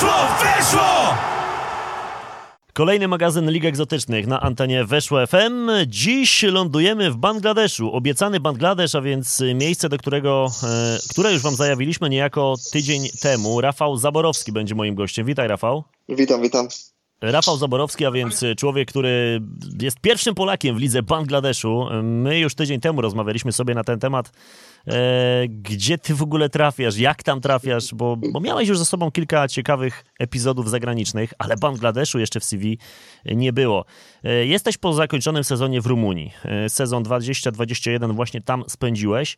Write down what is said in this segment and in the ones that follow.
Weszło! Weszło! Kolejny magazyn Lig Egzotycznych na antenie Weszło FM. Dziś lądujemy w Bangladeszu. Obiecany Bangladesz, a więc miejsce, do którego, e, które już wam zajawiliśmy niejako tydzień temu. Rafał Zaborowski będzie moim gościem. Witaj, Rafał. Witam, witam. Rafał Zaborowski, a więc człowiek, który jest pierwszym Polakiem w lidze Bangladeszu. My już tydzień temu rozmawialiśmy sobie na ten temat. E, gdzie ty w ogóle trafiasz? Jak tam trafiasz? Bo, bo miałeś już ze sobą kilka ciekawych epizodów zagranicznych, ale Bangladeszu jeszcze w CV nie było. E, jesteś po zakończonym sezonie w Rumunii. E, sezon 2021 właśnie tam spędziłeś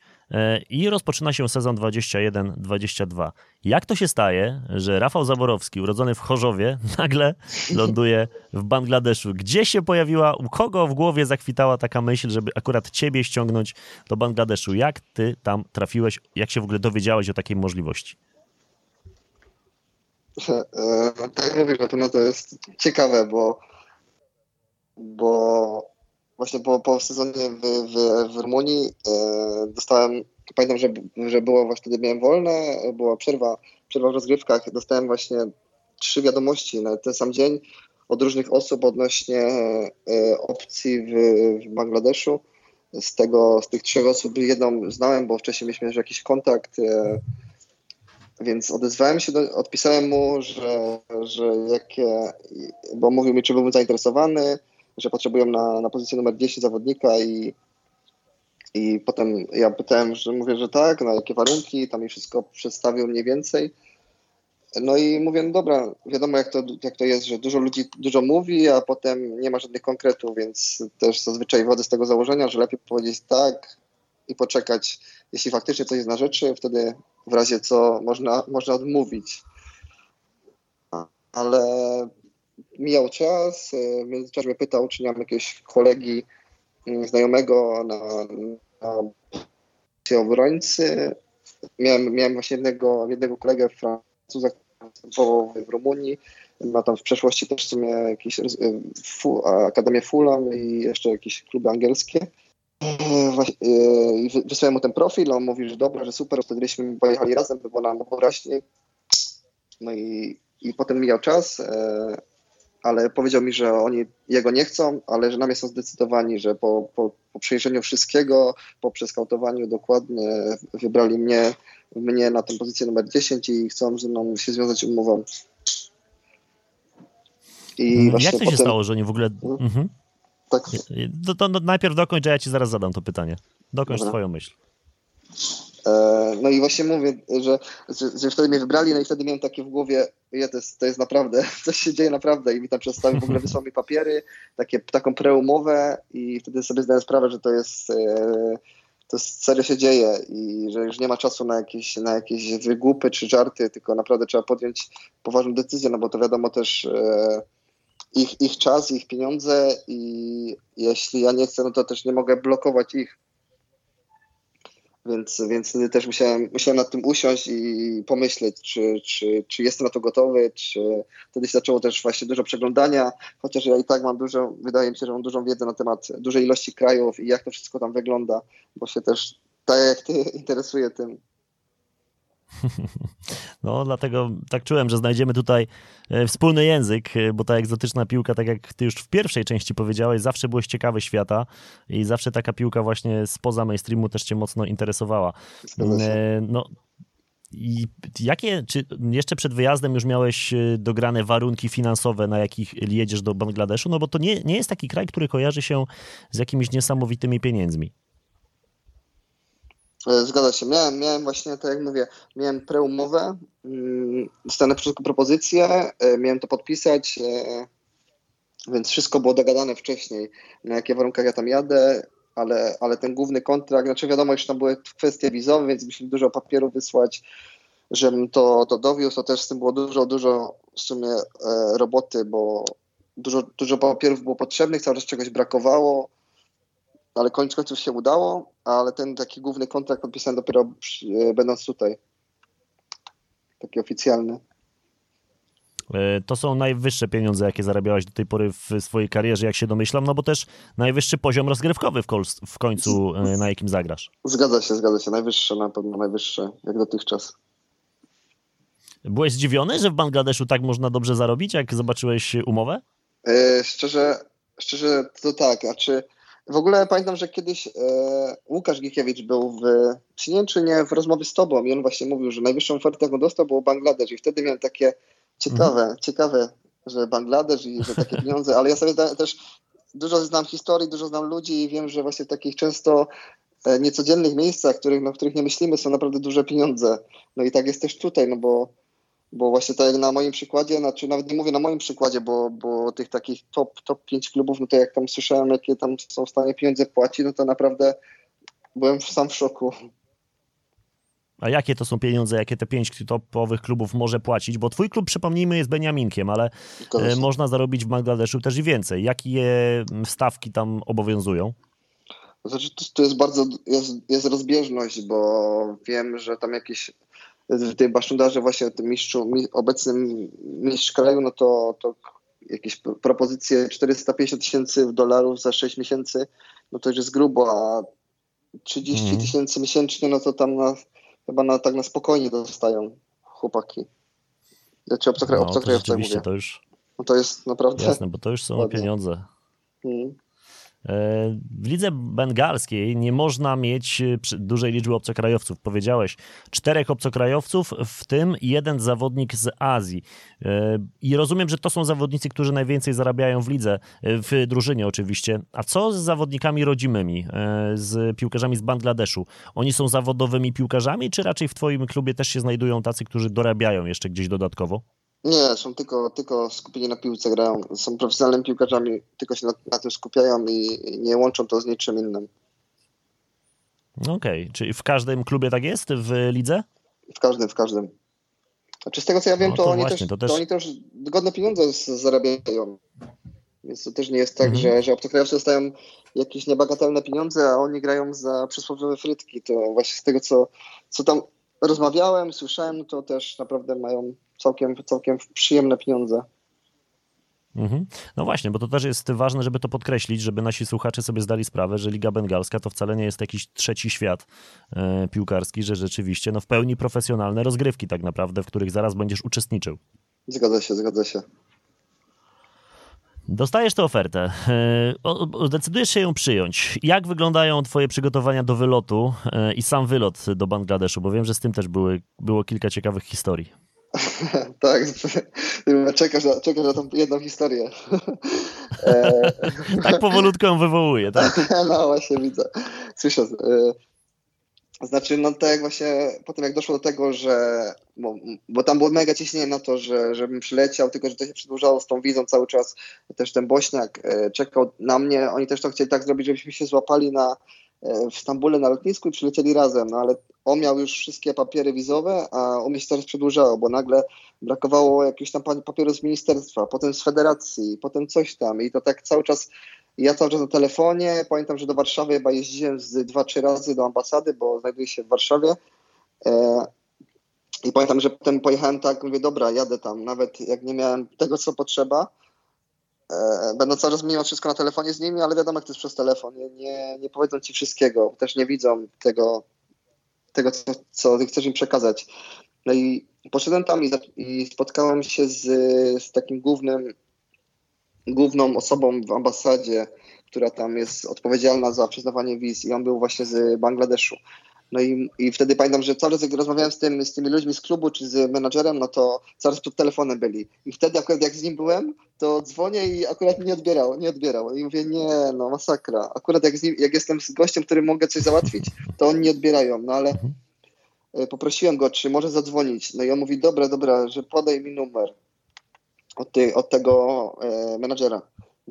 i rozpoczyna się sezon 21-22. Jak to się staje, że Rafał Zaborowski, urodzony w Chorzowie, nagle ląduje w Bangladeszu? Gdzie się pojawiła, u kogo w głowie zakwitała taka myśl, żeby akurat ciebie ściągnąć do Bangladeszu? Jak ty tam trafiłeś? Jak się w ogóle dowiedziałeś o takiej możliwości? E, tak mówisz, no to jest ciekawe, bo, bo właśnie po, po sezonie w, w, w Rumunii e, dostałem, pamiętam, że, że było właśnie wtedy miałem wolne, była przerwa, przerwa w rozgrywkach, dostałem właśnie trzy wiadomości na ten sam dzień od różnych osób odnośnie e, opcji w, w Bangladeszu. Z, tego, z tych trzech osób jedną znałem, bo wcześniej mieliśmy już jakiś kontakt, e, więc odezwałem się, do, odpisałem mu, że, że jakie, bo mówił mi, czy byłbym zainteresowany, że potrzebują na, na pozycję numer 10 zawodnika i, i potem ja pytałem, że mówię, że tak, na jakie warunki, tam mi wszystko przedstawił mniej więcej. No i mówię, no dobra, wiadomo jak to, jak to jest, że dużo ludzi dużo mówi, a potem nie ma żadnych konkretów, więc też zazwyczaj wodzę z tego założenia, że lepiej powiedzieć tak i poczekać, jeśli faktycznie coś jest na rzeczy, wtedy w razie co można, można odmówić. Ale mijał czas, w międzyczasie mnie pytał, czy nie mam jakiegoś kolegi mm, znajomego na, na obrońcy. Miałem, miałem właśnie jednego, jednego kolegę Francuza, występował w Rumunii. Ma tam w przeszłości też w sumie jakieś y, Akademię Fulham i jeszcze jakieś kluby angielskie. Y, I wysłałem mu ten profil, on mówi, że dobra, że super, wtedy byśmy pojechali razem, by było nam wyraźniej. No i, i potem mijał czas, e, ale powiedział mi, że oni jego nie chcą, ale że nami są zdecydowani, że po, po, po przejrzeniu wszystkiego, po przeskautowaniu dokładnie wybrali mnie mnie na tę pozycję numer 10 i chcą ze mną się związać umową. I mm, Jak to potem... się stało, że oni w ogóle... Mhm. mhm. Tak. To, to, no, najpierw dokończ, a ja ci zaraz zadam to pytanie. Dokończ Dobra. swoją myśl. E, no i właśnie mówię, że, że, że, wtedy mnie wybrali, no i wtedy miałem takie w głowie, ja, to, jest, to jest naprawdę, coś się dzieje naprawdę i mi tam przedstawił, w ogóle wysłał mi papiery, takie, taką preumowę i wtedy sobie zdałem sprawę, że to jest e, to serio się dzieje i że już nie ma czasu na jakieś, na jakieś wygłupy czy żarty, tylko naprawdę trzeba podjąć poważną decyzję, no bo to wiadomo też e, ich, ich czas, ich pieniądze i jeśli ja nie chcę, no to też nie mogę blokować ich. Więc, więc wtedy też musiałem, musiałem nad tym usiąść i pomyśleć, czy, czy, czy jestem na to gotowy, czy wtedy się zaczęło też właśnie dużo przeglądania, chociaż ja i tak mam dużo, wydaje mi się, że mam dużą wiedzę na temat dużej ilości krajów i jak to wszystko tam wygląda, bo się też tak jak ty interesuje tym. No, dlatego tak czułem, że znajdziemy tutaj e, wspólny język, e, bo ta egzotyczna piłka, tak jak ty już w pierwszej części powiedziałeś, zawsze byłeś ciekawy świata i zawsze taka piłka właśnie spoza mainstreamu też cię mocno interesowała. E, no, i jakie, czy jeszcze przed wyjazdem już miałeś dograne warunki finansowe, na jakich jedziesz do Bangladeszu? No bo to nie, nie jest taki kraj, który kojarzy się z jakimiś niesamowitymi pieniędzmi. E, zgadza się. Miałem, miałem właśnie, tak jak mówię, miałem preumowę, mm, dostałem na początku propozycję, e, miałem to podpisać, e, więc wszystko było dogadane wcześniej, na jakie warunkach ja tam jadę, ale, ale ten główny kontrakt, znaczy wiadomo, że tam były kwestie wizowe, więc musieli dużo papieru wysłać, żebym to, to dowiózł, to też z tym było dużo, dużo w sumie roboty, bo dużo, dużo papierów było potrzebnych, cały czas czegoś brakowało, ale koniec końców się udało, ale ten taki główny kontrakt podpisałem dopiero e, będąc tutaj. Taki oficjalny. E, to są najwyższe pieniądze, jakie zarabiałaś do tej pory w swojej karierze, jak się domyślam, no bo też najwyższy poziom rozgrywkowy w, w końcu, e, na jakim zagrasz. Zgadza się, zgadza się. Najwyższe na pewno, najwyższe, jak dotychczas. Byłeś zdziwiony, że w Bangladeszu tak można dobrze zarobić, jak zobaczyłeś umowę? Yy, szczerze, szczerze to tak, znaczy w ogóle pamiętam, że kiedyś e, Łukasz Gikiewicz był w, czy nie, czy nie, w rozmowie z tobą i on właśnie mówił, że najwyższą ofertę, jaką dostał, było Bangladesz i wtedy miałem takie ciekawe, mhm. ciekawe, że Bangladesz i że takie pieniądze, ale ja sobie też dużo znam historii, dużo znam ludzi i wiem, że właśnie w takich często e, niecodziennych miejscach, których, no, w których nie myślimy, są naprawdę duże pieniądze. No i tak jest też tutaj, no bo bo właśnie tak jak na moim przykładzie, znaczy nawet nie mówię na moim przykładzie, bo, bo tych takich top, top 5 klubów, no to jak tam słyszałem, jakie tam są w stanie pieniądze płacić, no to naprawdę byłem sam w szoku. A jakie to są pieniądze, jakie te pięć topowych klubów może płacić? Bo twój klub, przypomnijmy, jest Beniaminkiem, ale e, można zarobić w Bangladeszu też i więcej. Jakie stawki tam obowiązują? Znaczy, to, to jest bardzo, jest, jest rozbieżność, bo wiem, że tam jakieś w tej baszundarze właśnie tym mistrzu, obecnym mistrz kraju, no to, to jakieś propozycje 450 tysięcy dolarów za 6 miesięcy, no to już jest grubo, a 30 mm. tysięcy miesięcznie, no to tam na, chyba na, tak na spokojnie dostają chłopaki. Znaczy obcokraj, no, obcokrajowce mówię. To już... No to jest naprawdę... Jasne, bo to już są ładnie. pieniądze. Mm. E, w lidze bengalskiej nie można mieć e, dużej liczby obcokrajowców. Powiedziałeś czterech obcokrajowców, w tym jeden zawodnik z Azji. E, I rozumiem, że to są zawodnicy, którzy najwięcej zarabiają w lidze, w drużynie oczywiście. A co z zawodnikami rodzimymi, z piłkarzami z Bangladeszu? Oni są zawodowymi piłkarzami, czy raczej w Twoim klubie też się znajdują tacy, którzy dorabiają jeszcze gdzieś dodatkowo? Nie, są tylko, tylko skupieni na piłce, grają. Są profesjonalnymi piłkarzami, tylko się na, na tym skupiają i nie łączą to z niczym innym. Okej, okay. czyli w każdym klubie tak jest w lidze? W każdym, w każdym. Znaczy z tego co ja wiem, no to, to, oni, właśnie, też, to, też... to oni też godne pieniądze zarabiają. Więc to też nie jest tak, mhm. że, że obcokrajowcy dostają jakieś niebagatelne pieniądze, a oni grają za przysłowiowe frytki. To właśnie z tego, co, co tam rozmawiałem, słyszałem, to też naprawdę mają całkiem, całkiem przyjemne pieniądze. Mhm. No właśnie, bo to też jest ważne, żeby to podkreślić, żeby nasi słuchacze sobie zdali sprawę, że Liga Bengalska to wcale nie jest jakiś trzeci świat e, piłkarski, że rzeczywiście no, w pełni profesjonalne rozgrywki tak naprawdę, w których zaraz będziesz uczestniczył. Zgadza się, zgadza się. Dostajesz tę ofertę, e, decydujesz się ją przyjąć. Jak wyglądają Twoje przygotowania do wylotu e, i sam wylot do Bangladeszu? Bo wiem, że z tym też były, było kilka ciekawych historii. tak, czekasz na, czekasz na tą jedną historię. tak powolutku ją wywołuje, tak? no właśnie widzę. Słyszę. Znaczy, no tak jak właśnie potem jak doszło do tego, że, bo, bo tam było mega ciśnienie na to, że, żebym przyleciał, tylko że to się przedłużało z tą wizą cały czas. Też ten Bośniak e, czekał na mnie. Oni też to chcieli tak zrobić, żebyśmy się złapali na, e, w Stambule na lotnisku i przylecieli razem, no ale on miał już wszystkie papiery wizowe, a u mnie się teraz przedłużało, bo nagle brakowało jakiegoś tam papieru z ministerstwa, potem z federacji, potem coś tam i to tak cały czas ja cały czas na telefonie. Pamiętam, że do Warszawy chyba jeździłem z dwa, trzy razy do ambasady, bo znajduję się w Warszawie. E, I pamiętam, że potem pojechałem tak, mówię, dobra, jadę tam, nawet jak nie miałem tego, co potrzeba. E, będą cały czas mimo wszystko na telefonie z nimi, ale wiadomo, jak to jest przez telefon. Nie, nie, nie powiedzą ci wszystkiego, też nie widzą tego, tego co, co chcesz im przekazać. No i poszedłem tam i, i spotkałem się z, z takim głównym główną osobą w ambasadzie, która tam jest odpowiedzialna za przyznawanie wiz i on był właśnie z Bangladeszu. No i, i wtedy pamiętam, że cały czas jak rozmawiałem z, tym, z tymi ludźmi z klubu czy z menadżerem, no to cały czas pod telefonem byli. I wtedy akurat jak z nim byłem, to dzwonię i akurat nie odbierał, nie odbierał. I mówię, nie, no masakra. Akurat jak, nim, jak jestem z gościem, który mogę coś załatwić, to oni nie odbierają. No ale e, poprosiłem go, czy może zadzwonić. No i on mówi, dobra, dobra, że podaj mi numer od, ty, od tego e, menadżera.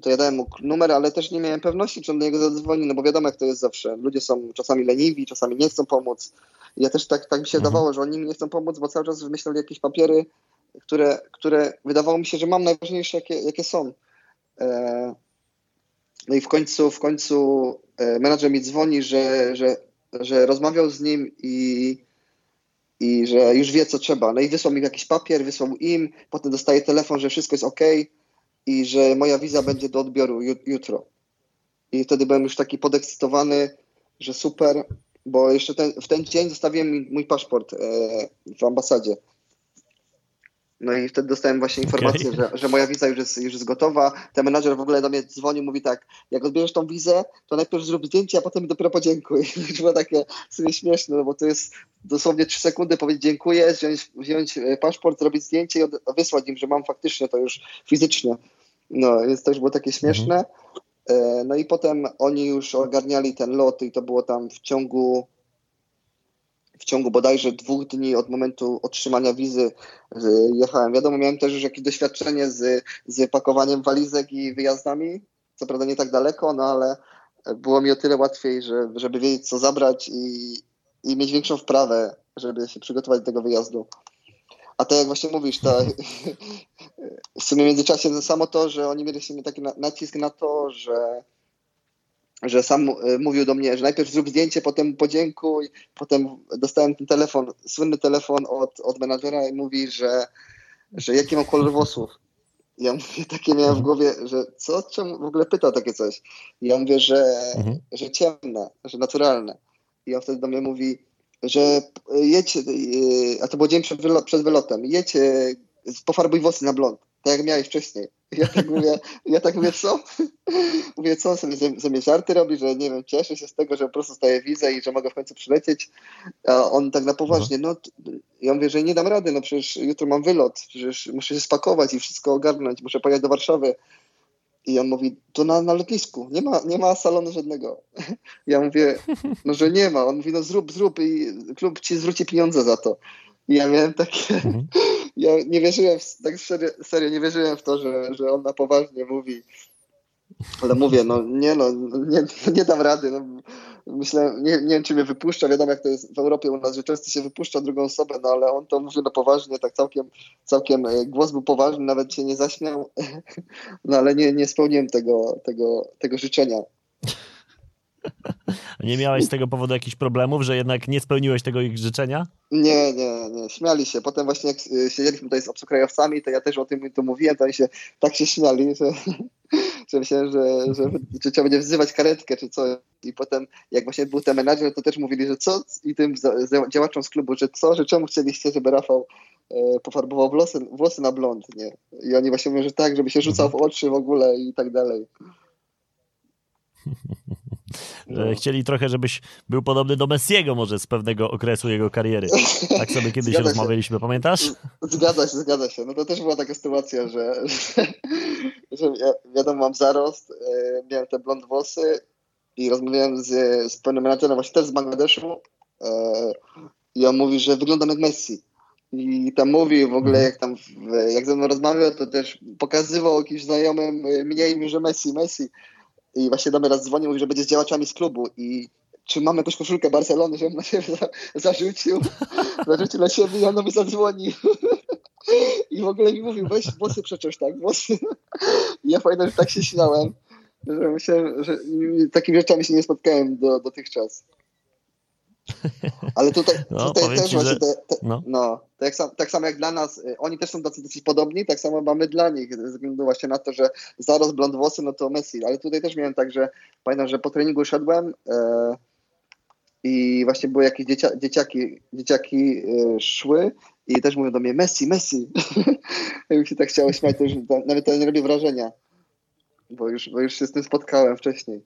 To ja dałem mu numer, ale też nie miałem pewności, czy on do niego zadzwoni, no bo wiadomo, jak to jest zawsze. Ludzie są czasami leniwi, czasami nie chcą pomóc. Ja też tak, tak mi się mhm. dawało, że oni mi nie chcą pomóc, bo cały czas wymyślali jakieś papiery, które, które wydawało mi się, że mam najważniejsze, jakie, jakie są. E, no i w końcu, w końcu e, menadżer mi dzwoni, że, że, że rozmawiał z nim i i że już wie, co trzeba. No i wysłał mi jakiś papier, wysłał im, potem dostaję telefon, że wszystko jest ok i że moja wiza będzie do odbioru jutro. I wtedy byłem już taki podekscytowany, że super, bo jeszcze ten, w ten dzień zostawiłem mój paszport e, w ambasadzie. No i wtedy dostałem właśnie informację, okay. że, że moja wiza już jest, już jest gotowa. Ten menadżer w ogóle do mnie dzwoni, mówi tak, jak odbierzesz tą wizę, to najpierw zrób zdjęcie, a potem dopiero podziękuj. I było takie sobie śmieszne, no bo to jest dosłownie trzy sekundy powiedzieć dziękuję, wziąć, wziąć e, paszport, zrobić zdjęcie i od, wysłać im, że mam faktycznie to już fizycznie. No, więc to już było takie śmieszne. Mhm. No i potem oni już ogarniali ten lot i to było tam w ciągu w ciągu bodajże dwóch dni od momentu otrzymania wizy jechałem. Wiadomo, miałem też już jakieś doświadczenie z, z pakowaniem walizek i wyjazdami. Co prawda nie tak daleko, no ale było mi o tyle łatwiej, że, żeby wiedzieć, co zabrać i, i mieć większą wprawę, żeby się przygotować do tego wyjazdu. A tak jak właśnie mówisz, to w sumie w międzyczasie samo to, że oni mieli taki nacisk na to, że że sam e, mówił do mnie, że najpierw zrób zdjęcie, potem podziękuj, potem dostałem ten telefon, słynny telefon od, od menadżera i mówi, że, że jaki mam kolor włosów. Ja mówię, takie miałem w głowie, że co, czemu w ogóle pyta takie coś? I ja mówię, że, mhm. że ciemne, że naturalne. I on wtedy do mnie mówi, że jedź, e, a to był dzień przed, wylot, przed wylotem, jedź, e, pofarbuj włosy na blond, tak jak miałeś wcześniej. Ja tak mówię, ja tak mówię, co? mówię, co sobie ze mnie żarty robi, że nie wiem, cieszę się z tego, że po prostu staję wizę i że mogę w końcu przylecieć. A on tak na poważnie, no ja mówię, że nie dam rady, no przecież jutro mam wylot, przecież muszę się spakować i wszystko ogarnąć, muszę pojechać do Warszawy. I on mówi, to na, na lotnisku, nie ma, nie ma salonu żadnego. Ja mówię, no że nie ma. On mówi, no zrób, zrób i klub ci zwróci pieniądze za to. I ja miałem takie, mhm. Ja nie wierzyłem, w, tak serio, serio, nie wierzyłem w to, że, że on na poważnie mówi. Ale mówię, no nie no, nie, nie dam rady. No, myślę, nie, nie wiem, czy mnie wypuszcza. Wiadomo, jak to jest w Europie u nas, że często się wypuszcza drugą osobę, no ale on to mówi na poważnie, tak całkiem, całkiem e, głos był poważny, nawet się nie zaśmiał. No ale nie, nie spełniłem tego, tego, tego życzenia. Nie miałeś z tego powodu jakichś problemów, że jednak nie spełniłeś tego ich życzenia? Nie, nie, nie. Śmiali się. Potem właśnie jak y, siedzieliśmy tutaj z obcokrajowcami, to ja też o tym to mówiłem, to oni się tak się śmiali, że, że myślałem, że, że, że trzeba będzie wzywać karetkę czy co. I potem jak właśnie był ten menadżer, to też mówili, że co i tym działaczom z klubu, że co, że czemu chcieliście, żeby Rafał e, pofarbował włosy, włosy na blond, nie? I oni właśnie mówią, że tak, żeby się rzucał w oczy w ogóle i tak dalej. No. Chcieli trochę, żebyś był podobny do Messiego może z pewnego okresu jego kariery. Tak sobie kiedyś zgadza rozmawialiśmy, się. pamiętasz? Zgadza się, zgadza się. No to też była taka sytuacja, że, że, że ja, wiadomo, mam zarost, e, miałem te blond włosy i rozmawiałem z, z pewnym menadżerem właśnie też z Bangladeszu e, i on mówi, że wyglądam jak Messi. I tam mówi w ogóle, mhm. jak tam, jak ze mną rozmawiał, to też pokazywał jakimś znajomym e, mniej, że Messi, Messi. I właśnie do mnie raz dzwonił, że będzie z działaczami z klubu i czy mam jakąś koszulkę Barcelony, żebym na siebie za, zarzucił, zarzucił na siebie i on mi zadzwonił. I w ogóle mi mówił, weź włosy przecież tak, włosy. I ja pamiętam, że tak się śmiałem, że myślałem, że takimi rzeczami się nie spotkałem do, dotychczas. Ale tutaj, no, tutaj też ci, właśnie, te, te, no. no tak, sam, tak samo jak dla nas, y, oni też są dosyć, dosyć podobni, tak samo mamy dla nich, ze względu właśnie na to, że zaraz blond włosy, no to Messi, ale tutaj też miałem tak, że pamiętam, że po treningu szedłem e, i właśnie były jakieś dziecia, dzieciaki, dzieciaki e, szły i też mówią do mnie Messi, Messi. Jakby się tak chciało śmiać, to już nawet to nie robi wrażenia, bo już, bo już się z tym spotkałem wcześniej.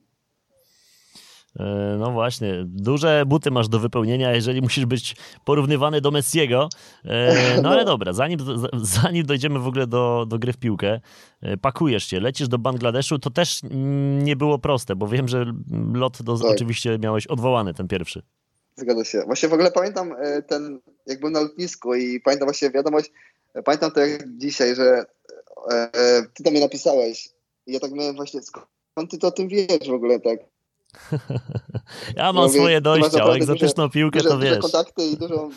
E, no właśnie, duże buty masz do wypełnienia, jeżeli musisz być porównywany do Messiego. E, no ale dobra, zanim, zanim dojdziemy w ogóle do, do gry w piłkę, e, pakujesz się, lecisz do Bangladeszu, to też nie było proste, bo wiem, że lot do, tak. oczywiście miałeś odwołany, ten pierwszy. Zgadza się. Właśnie w ogóle pamiętam ten, jak byłem na lotnisku i pamiętam właśnie wiadomość, pamiętam to jak dzisiaj, że ty to mnie napisałeś i ja tak miałem właśnie, skąd ty to o tym wiesz w ogóle tak? Ja mam swoje dojścia, o egzotyczną duże, piłkę duże, to wiesz. Duże kontakty i dużo,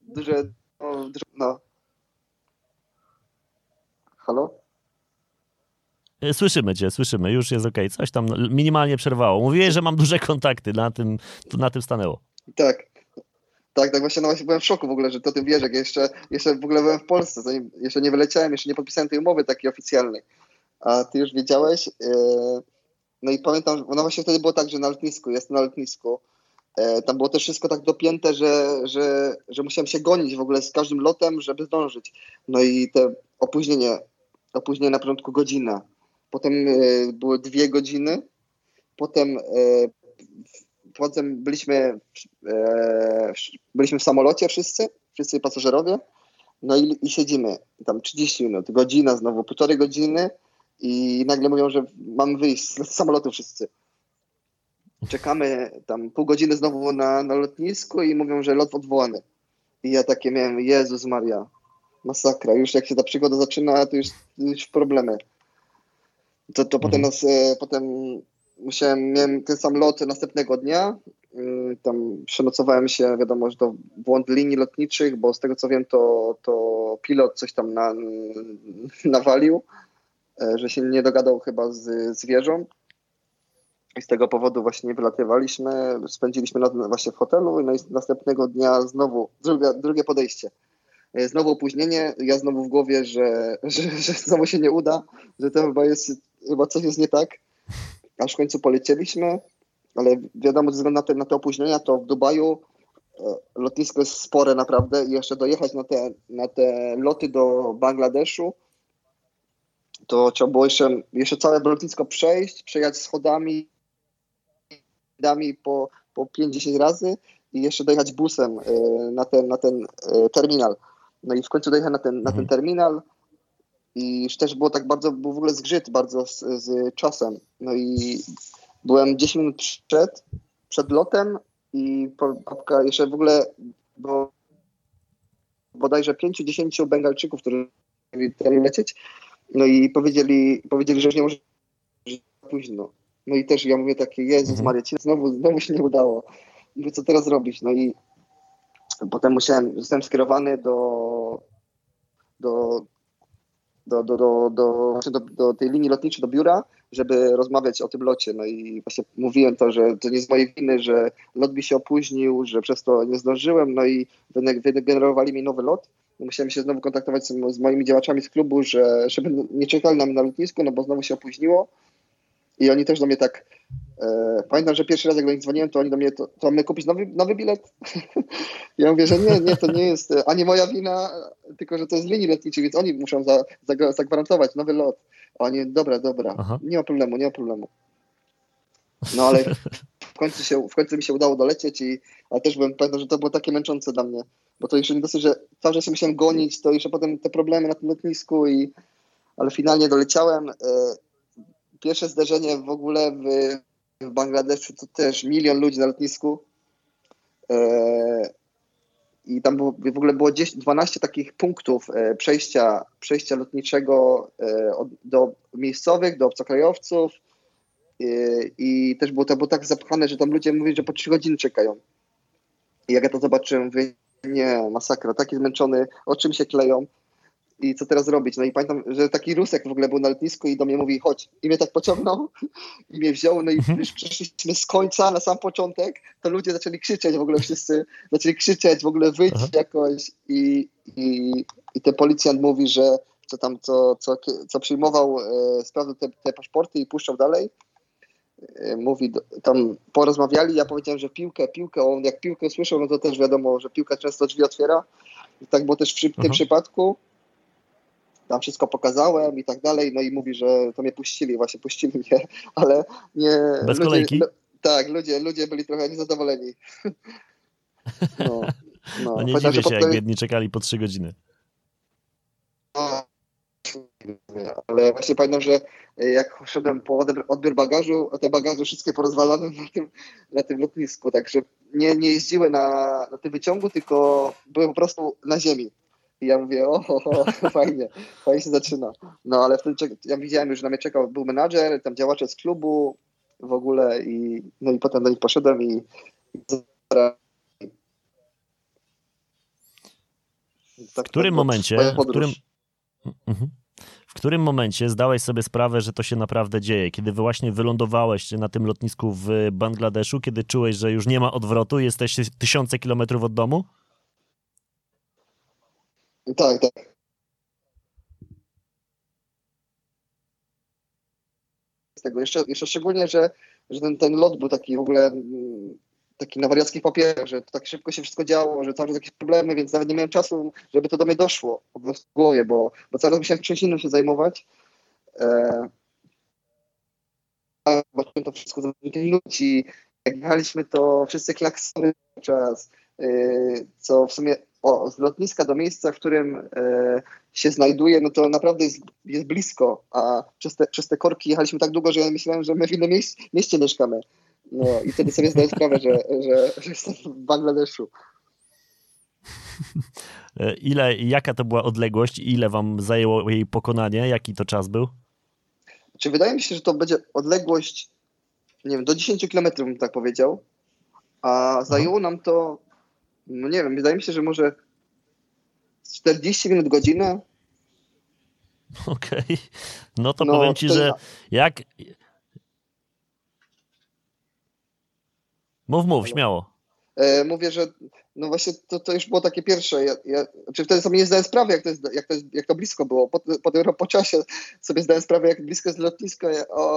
duże, no, no. Halo? E, słyszymy cię, słyszymy, już jest ok. Coś tam minimalnie przerwało. Mówiłeś, że mam duże kontakty, na tym, to na tym stanęło. Tak. Tak, tak właśnie, no właśnie byłem w szoku w ogóle, że to tym wiesz, jak jeszcze, jeszcze w ogóle byłem w Polsce, zanim, jeszcze nie wyleciałem, jeszcze nie podpisałem tej umowy takiej oficjalnej. A ty już wiedziałeś, yy no i pamiętam, no właśnie wtedy było tak, że na lotnisku, jest na lotnisku E, tam było też wszystko tak dopięte, że, że, że musiałem się gonić w ogóle z każdym lotem, żeby zdążyć. No i te opóźnienie, opóźnienie na początku godzina, potem e, były dwie godziny, potem, e, potem byliśmy, byliśmy w samolocie wszyscy, wszyscy pasażerowie, no i, i siedzimy tam 30 minut, godzina znowu, półtorej godziny i nagle mówią, że mamy wyjść z samolotu wszyscy czekamy tam pół godziny znowu na, na lotnisku i mówią, że lot odwołany. I ja takie miałem, Jezus Maria, masakra. Już jak się ta przygoda zaczyna, to już, już problemy. To, to potem mhm. nas, e, potem musiałem, miałem ten sam lot następnego dnia. Y, tam przenocowałem się, wiadomo, że to błąd linii lotniczych, bo z tego co wiem, to, to pilot coś tam na, nawalił, e, że się nie dogadał chyba z, z wieżą i z tego powodu właśnie wylatywaliśmy, spędziliśmy noc właśnie w hotelu no i następnego dnia znowu drugie, drugie podejście. E, znowu opóźnienie, ja znowu w głowie, że, że, że znowu się nie uda, że to chyba jest, chyba coś jest nie tak. Aż w końcu polecieliśmy, ale wiadomo, ze względu na te, na te opóźnienia, to w Dubaju e, lotnisko jest spore naprawdę i jeszcze dojechać na te, na te loty do Bangladeszu, to trzeba było jeszcze, jeszcze całe lotnisko przejść, przejechać schodami, dami po, po 5-10 razy i jeszcze dojechać busem e, na ten, na ten e, terminal. No i w końcu dojechałem na ten, na ten mhm. terminal i już też było tak bardzo, był w ogóle zgrzyt bardzo z, z czasem. No i byłem 10 minut przed, przed lotem i babka jeszcze w ogóle było bodajże 5-10 Bengalczyków, którzy chcieli lecieć. No i powiedzieli, powiedzieli, że już nie może późno. No i też ja mówię takie, Jezus mhm. Maria, znowu, znowu się nie udało. Mówię, co teraz robić? No i potem musiałem, zostałem skierowany do, do, do, do, do, do, do, do tej linii lotniczej, do biura, żeby rozmawiać o tym locie. No i właśnie mówiłem to, że to nie z mojej winy, że lot mi się opóźnił, że przez to nie zdążyłem, no i wygenerowali mi nowy lot. No musiałem się znowu kontaktować z, z moimi działaczami z klubu, że żeby nie czekali na mnie na lotnisku, no bo znowu się opóźniło. I oni też do mnie tak. E, pamiętam, że pierwszy raz jak do nich dzwoniłem, to oni do mnie, to, to mamy kupić nowy, nowy bilet? ja mówię, że nie, nie, to nie jest ani moja wina, tylko że to jest linii lotniczej, więc oni muszą za, za, zagwarantować nowy lot. A oni, dobra, dobra, Aha. nie ma problemu, nie ma problemu. No ale w końcu, się, w końcu mi się udało dolecieć, i, ale też byłem pamiętam, że to było takie męczące dla mnie, bo to jeszcze nie dosyć, że cały czas się musiałem gonić, to jeszcze potem te problemy na tym lotnisku, i, ale finalnie doleciałem. E, pierwsze zderzenie w ogóle w, w Bangladeszu to też milion ludzi na lotnisku. E, I tam było, w ogóle było 10, 12 takich punktów e, przejścia, przejścia lotniczego e, do miejscowych, do obcokrajowców. I też było to było tak zapchane, że tam ludzie mówili, że po 3 godziny czekają. I jak ja to zobaczyłem, mówię, nie, masakra, taki zmęczony, o czym się kleją i co teraz robić? No i pamiętam, że taki Rusek w ogóle był na lotnisku i do mnie mówi, chodź. I mnie tak pociągnął i mnie wziął, no i mhm. już przeszliśmy z końca na sam początek, to ludzie zaczęli krzyczeć w ogóle wszyscy, zaczęli krzyczeć, w ogóle wyjść Aha. jakoś i, i, i ten policjant mówi, że co tam, co, co, co przyjmował, e, sprawdzał te, te paszporty i puszczał dalej. E, mówi, tam porozmawiali, ja powiedziałem, że piłkę, piłkę, on jak piłkę słyszał, no to też wiadomo, że piłka często drzwi otwiera. Tak było też w tym Aha. przypadku tam wszystko pokazałem i tak dalej, no i mówi, że to mnie puścili, właśnie puścili mnie, ale nie... Bez ludzie, kolejki? tak, ludzie, ludzie byli trochę niezadowoleni. No, no. no nie Chociaż dziwię się, jak biedni czekali po trzy godziny. No, ale właśnie pamiętam, że jak szedłem po odbiór bagażu, te bagaże wszystkie porozwalane na tym, na tym lotnisku, także nie, nie jeździły na, na tym wyciągu, tylko były po prostu na ziemi. I ja mówię, o, fajnie, fajnie się zaczyna. No ale wtedy ja widziałem już, że na mnie czekał, był menadżer, tam działacze z klubu w ogóle i no i potem do nich poszedłem i w którym momencie, w którym, mhm. w którym momencie zdałeś sobie sprawę, że to się naprawdę dzieje? Kiedy właśnie wylądowałeś na tym lotnisku w Bangladeszu, kiedy czułeś, że już nie ma odwrotu, jesteś tysiące kilometrów od domu? Tak, tak. Z tego jeszcze, jeszcze szczególnie, że, że ten, ten lot był taki w ogóle mm, taki na wariackich papierach, że to tak szybko się wszystko działo, że cały czas jakieś problemy, więc nawet nie miałem czasu, żeby to do mnie doszło po prostu w głowie, bo, bo cały czas musiałem czymś innym się zajmować. E, zobaczyłem to wszystko za ludzi, jak jechaliśmy, to wszyscy klaksony czas, y, co w sumie o, z lotniska do miejsca, w którym e, się znajduje, no to naprawdę jest, jest blisko, a przez te, przez te korki jechaliśmy tak długo, że ja myślałem, że my w innym mieście, mieście mieszkamy. No i wtedy sobie zdaję sprawę, że, że, że jestem w Bangladeszu. Ile, jaka to była odległość? Ile wam zajęło jej pokonanie? Jaki to czas był? Czy wydaje mi się, że to będzie odległość, nie wiem, do 10 km, bym tak powiedział, a zajęło nam to, no nie wiem, wydaje mi się, że może 40 minut, godzinę. Okej, okay. no to no, powiem ci, to że jak... Mów, mów, śmiało. E, mówię, że no właśnie to, to już było takie pierwsze. Ja, ja, czy wtedy sobie nie zdałem sprawy, jak to, jest, jak to, jest, jak to blisko było. Po, po, po czasie sobie zdałem sprawę, jak blisko jest lotnisko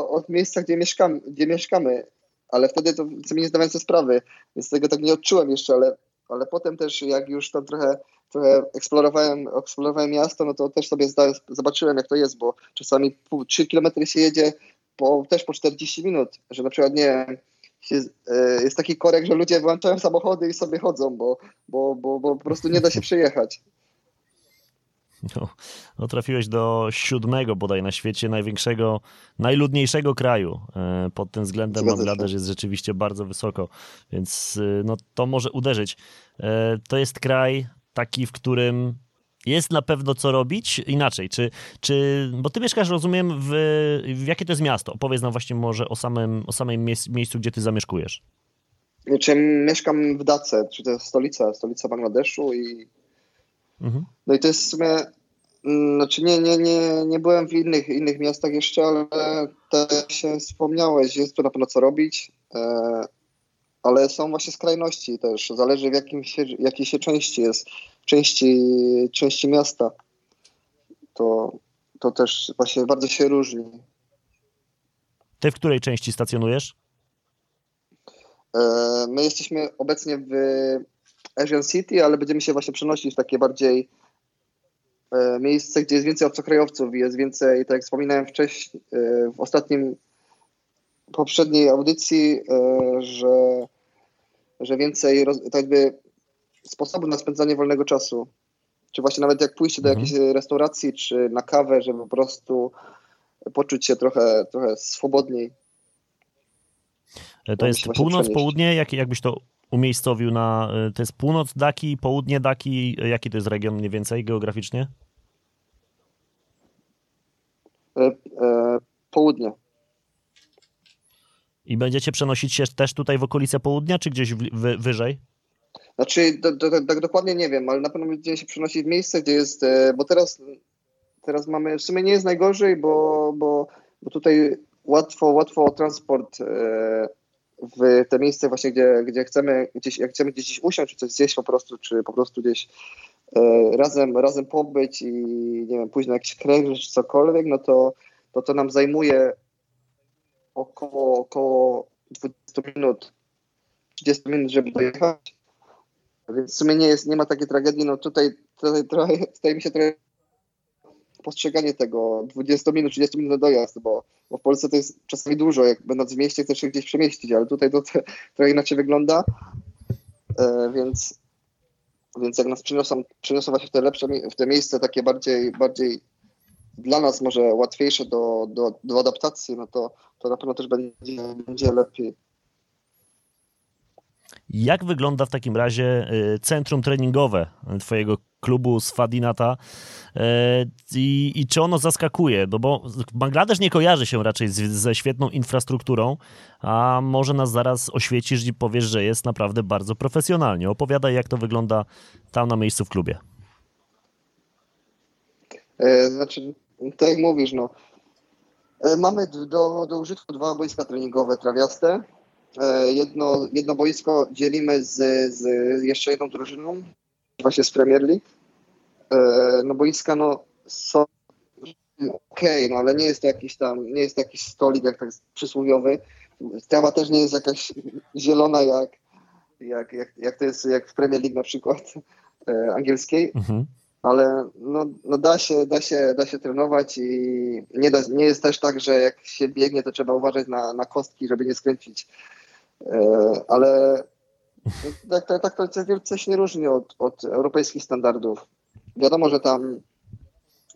od miejsca, gdzie, mieszkam, gdzie mieszkamy. Ale wtedy to sobie nie zdawałem sobie sprawy, więc tego tak nie odczułem jeszcze, ale, ale potem też jak już tam trochę, trochę eksplorowałem, eksplorowałem miasto, no to też sobie zdałem, zobaczyłem, jak to jest, bo czasami pół, 3 kilometry się jedzie po, też po 40 minut, że na przykład nie e, jest taki korek, że ludzie włączają samochody i sobie chodzą, bo, bo, bo, bo po prostu nie da się przejechać. No, no, trafiłeś do siódmego bodaj na świecie największego, najludniejszego kraju. E, pod tym względem Bangladesz jest rzeczywiście bardzo wysoko, więc e, no, to może uderzyć. To jest kraj taki, w którym jest na pewno co robić. Inaczej, czy, czy bo ty mieszkasz, rozumiem, w, w jakie to jest miasto? Opowiedz nam właśnie może o samym, o samym miejscu, gdzie ty zamieszkujesz. Czy mieszkam w Dace, czy to jest stolica, stolica Bangladeszu i mhm. no i to jest w sumie mm, znaczy nie, nie, nie, nie byłem w innych, innych miastach jeszcze, ale tak się wspomniałeś, jest tu na pewno co robić, e, ale są właśnie skrajności też, zależy w jakim się, jakiej się części jest części, części miasta. To, to też właśnie bardzo się różni. Ty w której części stacjonujesz? E, my jesteśmy obecnie w Asian City, ale będziemy się właśnie przenosić w takie bardziej e, miejsce, gdzie jest więcej obcokrajowców i jest więcej, tak jak wspominałem wcześniej, e, w ostatnim, poprzedniej audycji, że, że więcej, tak jakby sposobu na spędzanie wolnego czasu. Czy właśnie nawet jak pójście do mhm. jakiejś restauracji, czy na kawę, żeby po prostu poczuć się trochę, trochę swobodniej. E, to jest północ, południe? Jak, jakbyś to umiejscowił na... E, to jest północ Daki, południe Daki. Jaki to jest region mniej więcej geograficznie? E, e, południe. I będziecie przenosić się też tutaj w okolice południa, czy gdzieś w, w, wyżej? Znaczy, do, do, tak dokładnie nie wiem, ale na pewno będziemy się przenosić w miejsce, gdzie jest, e, bo teraz, teraz mamy, w sumie nie jest najgorzej, bo, bo, bo tutaj łatwo, łatwo transport e, w te miejsce właśnie, gdzie, gdzie chcemy gdzieś, jak chcemy gdzieś usiąść, czy coś zjeść po prostu, czy po prostu gdzieś e, razem, razem pobyć i nie wiem, pójść na jakiś kręg, czy cokolwiek, no to, to to nam zajmuje około, około 20 minut, 30 minut, żeby dojechać. Więc w sumie nie, jest, nie ma takiej tragedii. No tutaj, tutaj trochę, staje mi się trochę postrzeganie tego 20 minut, 30 minut na dojazd, bo, bo w Polsce to jest czasami dużo, jak będąc w mieście chcesz się gdzieś przemieścić, ale tutaj to trochę inaczej wygląda, e, więc, więc jak nas przyniosą, przyniosą właśnie w te lepsze, w te miejsce takie bardziej, bardziej dla nas może łatwiejsze do, do, do adaptacji, no to, to na pewno też będzie, będzie lepiej. Jak wygląda w takim razie y, centrum treningowe twojego klubu z Fadinata y, i, i czy ono zaskakuje? No bo Bangladesz nie kojarzy się raczej z, ze świetną infrastrukturą, a może nas zaraz oświecisz i powiesz, że jest naprawdę bardzo profesjonalnie. Opowiadaj, jak to wygląda tam na miejscu w klubie. E, znaczy, tak jak mówisz, no, e, mamy do, do użytku dwa boiska treningowe trawiaste, jedno, jedno boisko dzielimy z, z jeszcze jedną drużyną, właśnie z Premier League. E, no boiska no są okej, okay, no ale nie jest to jakiś tam, nie jest to jakiś stolik jak tak przysłowiowy. Trawa też nie jest jakaś zielona jak, jak, jak, jak to jest jak w Premier League na przykład e, angielskiej, mhm. ale no, no da, się, da, się, da się trenować i nie, da, nie jest też tak, że jak się biegnie, to trzeba uważać na, na kostki, żeby nie skręcić. E, ale tak, tak, tak to wielce się różni od, od europejskich standardów. Wiadomo, że tam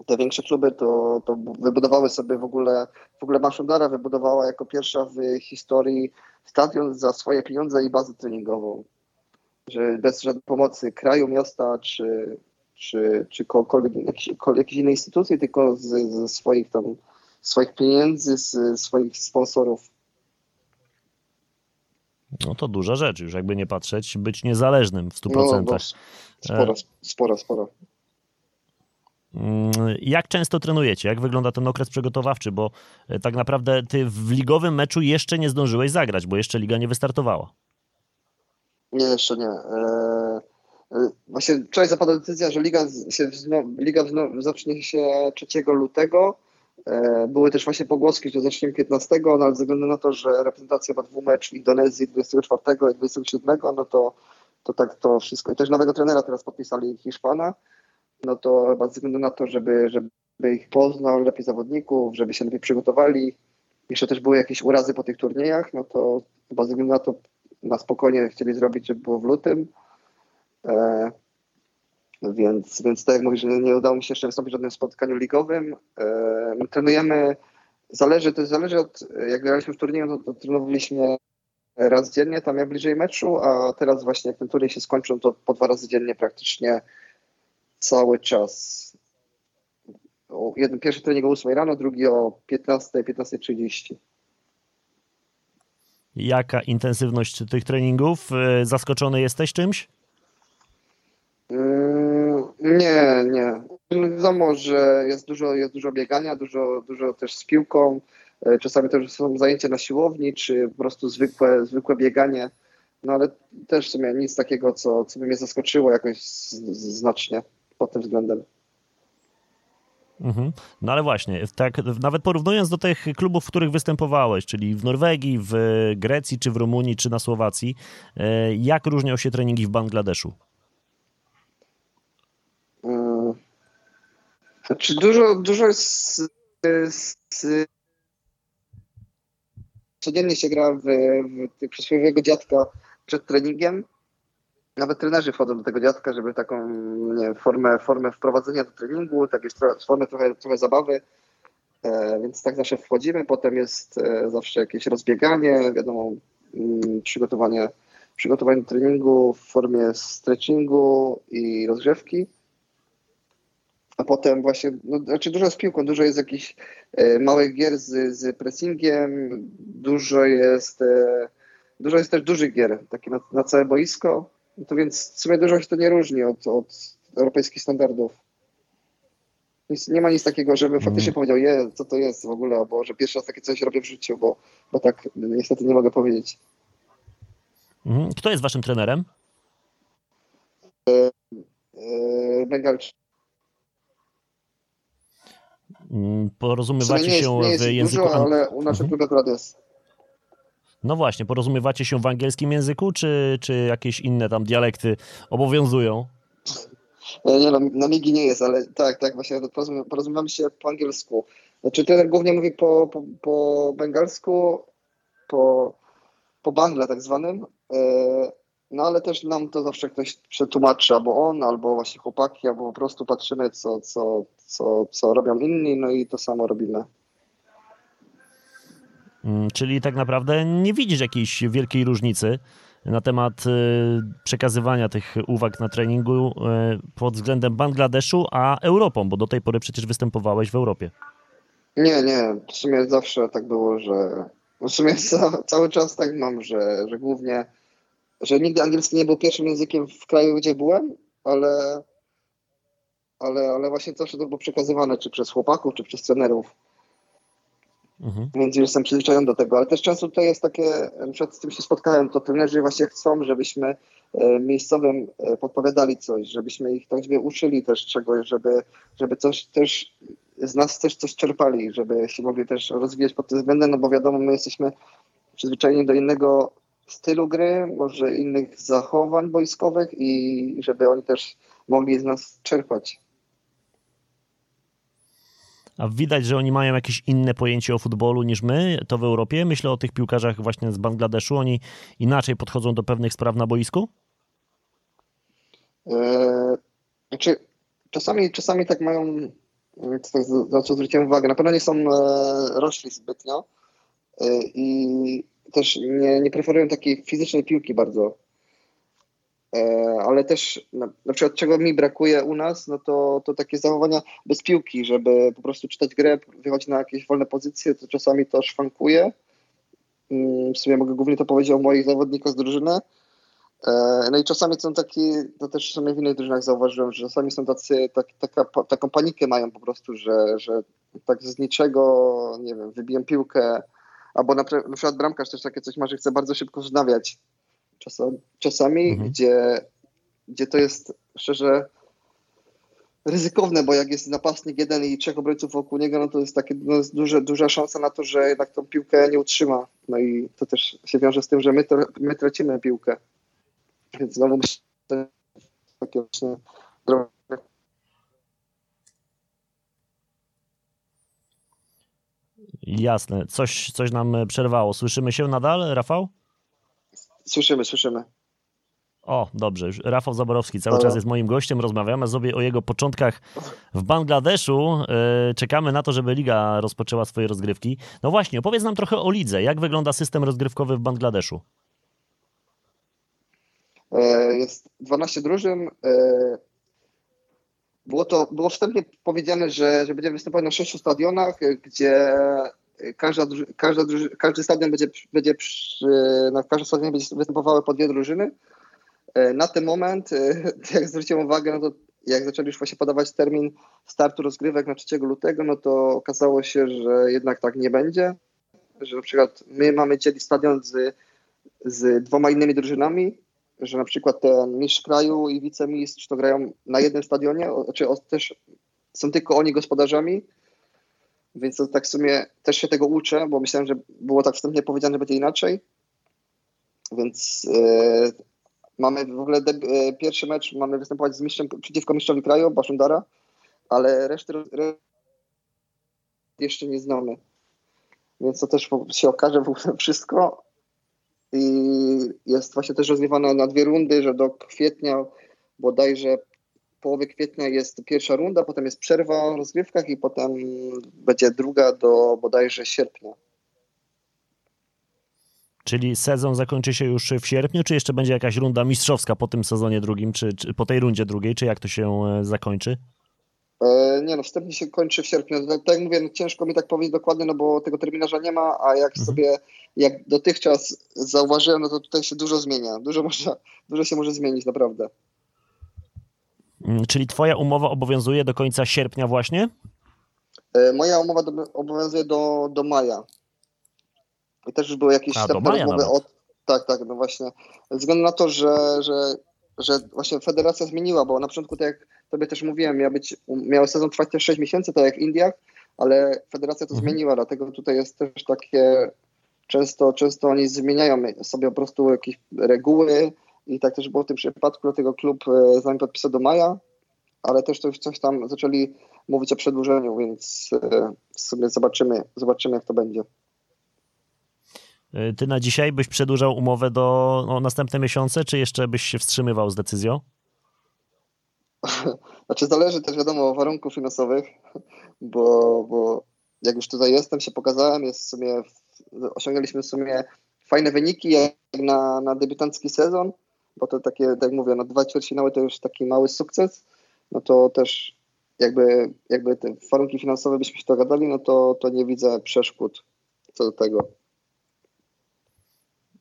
te większe kluby to, to wybudowały sobie w ogóle, w ogóle Maszundara wybudowała jako pierwsza w historii stadion za swoje pieniądze i bazę treningową. Że bez żadnej pomocy kraju, miasta czy, czy, czy jakiejś, jakiejś innej instytucji, tylko ze swoich tam swoich pieniędzy, z swoich sponsorów. No to duża rzecz, już jakby nie patrzeć, być niezależnym w 100%. No, no, sporo, sporo, sporo. Mm, jak często trenujecie? Jak wygląda ten okres przygotowawczy? Bo e, tak naprawdę ty w ligowym meczu jeszcze nie zdążyłeś zagrać, bo jeszcze liga nie wystartowała. Nie, jeszcze nie. E, e, właśnie wczoraj zapadła decyzja, że liga, się, liga zacznie się 3 lutego. Były też właśnie pogłoski, że zaczniemy 15, no ale ze względu na to, że reprezentacja ma dwumecz Indonezji 24 i 27, no to, to tak to wszystko. I też nowego trenera teraz podpisali Hiszpana no to chyba ze względu na to, żeby, żeby ich poznał lepiej zawodników, żeby się lepiej przygotowali. Jeszcze też były jakieś urazy po tych turniejach, no to chyba ze względu na to na spokojnie chcieli zrobić, żeby było w lutym. E, więc, więc tak jak mówisz, nie udało mi się jeszcze wystąpić w żadnym spotkaniu ligowym. My trenujemy, zależy, to zależy od, jak graliśmy w turnieju, to, to trenowaliśmy raz dziennie, tam jak bliżej meczu, a teraz właśnie jak ten turniej się skończył, to po dwa razy dziennie praktycznie cały czas. jeden, pierwszy trening o 8 rano, drugi o 15, 15.30. Jaka intensywność tych treningów? E, zaskoczony jesteś czymś? Mm, nie, nie. Wiadomo, że jest dużo, jest dużo biegania, dużo, dużo też z piłką. E, czasami też są zajęcia na siłowni, czy po prostu zwykłe, zwykłe bieganie. No ale też w sumie nic takiego, co, co by mnie zaskoczyło jakoś znacznie pod tym względem. Mhm. No ale właśnie, tak, nawet porównując do tych klubów, w których występowałeś, czyli w Norwegii, w Grecji, czy w Rumunii, czy na Słowacji, e, jak różnią się treningi w Bangladeszu? Znaczy dużo, dużo codziennie się gra w, w przysłowiowego dziadka przed treningiem, nawet trenerzy wchodzą do tego dziadka, żeby taką nie, formę, formę wprowadzenia do treningu, tak jest formę trochę, trochę zabawy. E, więc tak zawsze wchodzimy, potem jest e, zawsze jakieś rozbieganie, wiadomo, mm, przygotowanie, przygotowanie do treningu w formie stretchingu i rozgrzewki. A potem właśnie, no, znaczy dużo z piłką, dużo jest jakichś e, małych gier z, z pressingiem, dużo jest, e, dużo jest też dużych gier, takie na, na całe boisko. No to więc w sumie dużo się to nie różni od, od europejskich standardów. Nic, nie ma nic takiego, żebym mm. faktycznie powiedział, je, co to jest w ogóle, albo że pierwszy raz takie coś robię w życiu, bo, bo tak niestety nie mogę powiedzieć. Mhm. Kto jest waszym trenerem? E, e, Bengalczyk. Mm, porozumiewacie się nie jest, w języku... Dużo, ale u naszych mhm. klubach jest. No właśnie, porozumiewacie się w angielskim języku, czy, czy jakieś inne tam dialekty obowiązują? Nie no, na migi nie jest, ale tak, tak, właśnie porozumiewamy się po angielsku. Znaczy trener głównie mówi po, po, po bengalsku, po, po bangle tak zwanym, e, no ale też nam to zawsze ktoś przetłumaczy, albo on, albo właśnie chłopaki, albo po prostu patrzymy, co, co, co, co robią inni, no i to samo robimy. Mm, czyli tak naprawdę nie widzisz jakiejś wielkiej różnicy na temat y, przekazywania tych uwag na treningu y, pod względem Bangladeszu, a Europą, bo do tej pory przecież występowałeś w Europie. Nie, nie. W sumie zawsze tak było, że w sumie cały czas tak mam, że, że głównie, że nigdy angielski nie był pierwszym językiem w kraju, gdzie byłem, ale, ale, ale właśnie zawsze to było przekazywane, czy przez chłopaków, czy przez trenerów. Mhm. Więc już jestem przyzwyczajony do tego, ale też często tutaj jest takie, przed tym się spotkałem, to trenerzy właśnie chcą, żebyśmy e, miejscowym e, podpowiadali coś, żebyśmy ich tak sobie uczyli też czegoś, żeby, żeby coś też z nas też coś czerpali, żeby się mogli też rozwijać pod tym względem, no bo wiadomo, my jesteśmy przyzwyczajeni do innego stylu gry, może innych zachowań wojskowych i żeby oni też mogli z nas czerpać. A widać, że oni mają jakieś inne pojęcie o futbolu niż my, to w Europie. Myślę o tych piłkarzach właśnie z Bangladeszu. Oni inaczej podchodzą do pewnych spraw na boisku? Eee, znaczy, czasami, czasami tak mają, na co zwróciłem uwagę, na pewno nie są e, rośli zbytnio e, i też nie, nie preferują takiej fizycznej piłki bardzo. E, ale też na, na, przykład czego mi brakuje u nas, no to, to takie zachowania bez piłki, żeby po prostu czytać grę, wychodzić na jakieś wolne pozycje, to czasami to szwankuje. Mm, w sumie mogę głównie to powiedzieć o moich zawodnikach z drużyny. E, no i czasami są takie, to też w w innych drużynach zauważyłem, że czasami są tacy, tak, taka, taką panikę mają po prostu, że, że tak z niczego, nie wiem, wybiję piłkę, albo na, na przykład bramkarz też takie coś ma, że chce bardzo szybko wznawiać czasami, czasami mhm. gdzie, gdzie to jest szczerze ryzykowne, bo jak jest napastnik jeden i trzech obrońców wokół niego, no to jest takie no jest duże, duża szansa na to, że jednak tą piłkę nie utrzyma. No i to też się wiąże z tym, że my, to, my tracimy piłkę. Więc znowu takie właśnie Jasne. Coś, coś nam przerwało. Słyszymy się nadal, Rafał? Słyszymy, słyszymy. O, dobrze. Rafał Zaborowski cały czas jest moim gościem. Rozmawiamy sobie o jego początkach w Bangladeszu. E, czekamy na to, żeby liga rozpoczęła swoje rozgrywki. No właśnie, opowiedz nam trochę o lidze. Jak wygląda system rozgrywkowy w Bangladeszu? E, jest 12 drużyn. Było to było wstępnie powiedziane, że, że będziemy występować na sześciu stadionach, gdzie każda, każda, każdy stadion będzie, będzie przy, na każdym stadionie będzie występowały po dwie drużyny. E, na ten moment, e, jak zwróciłem uwagę, no to jak zaczęli już właśnie podawać termin startu rozgrywek na 3 lutego, no to okazało się, że jednak tak nie będzie. Że na przykład my mamy dzielić stadion z, z dwoma innymi drużynami, że na przykład ten mistrz kraju i wicemistrz to grają na jednym stadionie, czy też są tylko oni gospodarzami, więc to tak w sumie też się tego uczę, bo myślałem, że było tak wstępnie powiedziane, że będzie inaczej. Więc yy, mamy w ogóle yy, pierwszy mecz, mamy występować z mistrzem przeciwko mistrzowi kraju, Baszundara, ale reszty jeszcze nie znamy. Więc to też się okaże w ogóle wszystko. I jest właśnie też rozgrywane na dwie rundy, że do kwietnia bodajże połowie kwietnia jest pierwsza runda, potem jest przerwa w rozgrywkach i potem będzie druga do bodajże sierpnia. Czyli sezon zakończy się już w sierpniu, czy jeszcze będzie jakaś runda mistrzowska po tym sezonie drugim, czy, czy po tej rundzie drugiej, czy jak to się e, zakończy? E, nie no, wstępnie się kończy w sierpniu. Tak, tak jak mówię, no, ciężko mi tak powiedzieć dokładnie, no bo tego terminarza nie ma, a jak mhm. sobie, jak dotychczas zauważyłem, no to tutaj się dużo zmienia. Dużo, może, dużo się może zmienić, naprawdę. Mm, czyli twoja umowa obowiązuje do końca sierpnia właśnie? E, moja umowa do, obowiązuje do, do maja. I też już były jakieś A, wstępne rozmowy o... Tak, tak, no właśnie. Ze względu na to, że, że, że właśnie federacja zmieniła, bo na początku, tak jak tobie też mówiłem, miał, być, miał sezon trwać też 6 miesięcy, tak jak w Indiach, ale federacja to mhm. zmieniła, dlatego tutaj jest też takie często, często oni zmieniają sobie po prostu jakieś reguły, i tak też było w tym przypadku, dlatego klub e, z nami podpisał do maja, ale też to już coś tam zaczęli mówić o przedłużeniu, więc e, sobie zobaczymy, zobaczymy jak to będzie. E, ty na dzisiaj byś przedłużał umowę do no, następne miesiące, czy jeszcze byś się wstrzymywał z decyzją? Znaczy zależy też wiadomo o warunków finansowych, bo, bo jak już tutaj jestem, się pokazałem, jest w sumie, osiągnęliśmy w sumie fajne wyniki jak na, na debiutancki sezon, bo to takie, tak jak mówię, no dwa ćwierćfinały to już taki mały sukces, no to też jakby, jakby te warunki finansowe byśmy się dogadali, no to, to nie widzę przeszkód co do tego.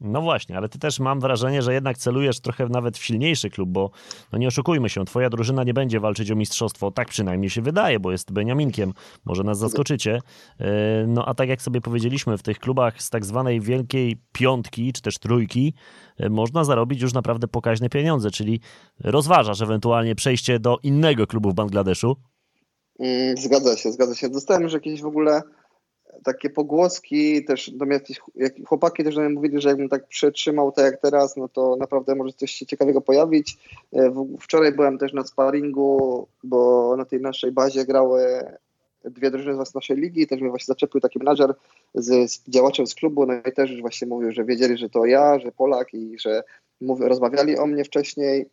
No właśnie, ale ty też mam wrażenie, że jednak celujesz trochę nawet w silniejszy klub, bo no nie oszukujmy się, twoja drużyna nie będzie walczyć o mistrzostwo, tak przynajmniej się wydaje, bo jest Beniaminkiem, może nas zaskoczycie. E, no a tak jak sobie powiedzieliśmy, w tych klubach z tak zwanej wielkiej piątki, czy też trójki, e, można zarobić już naprawdę pokaźne pieniądze, czyli rozważasz ewentualnie przejście do innego klubu w Bangladeszu? Mm, zgadza się, zgadza się. Dostałem już jakieś w ogóle takie pogłoski, też do mnie jakieś, jak, chłopaki też do mnie mówili, że jakbym tak przetrzymał tak jak teraz, no to naprawdę może coś się ciekawego pojawić. E, wczoraj byłem też na sparingu, bo na tej naszej bazie grały dwie drużyny z naszej ligi, też mnie właśnie zaczepił taki menadżer z, z działaczem z klubu, no i też już właśnie mówił, że wiedzieli, że to ja, że Polak i że rozmawiali o mnie wcześniej.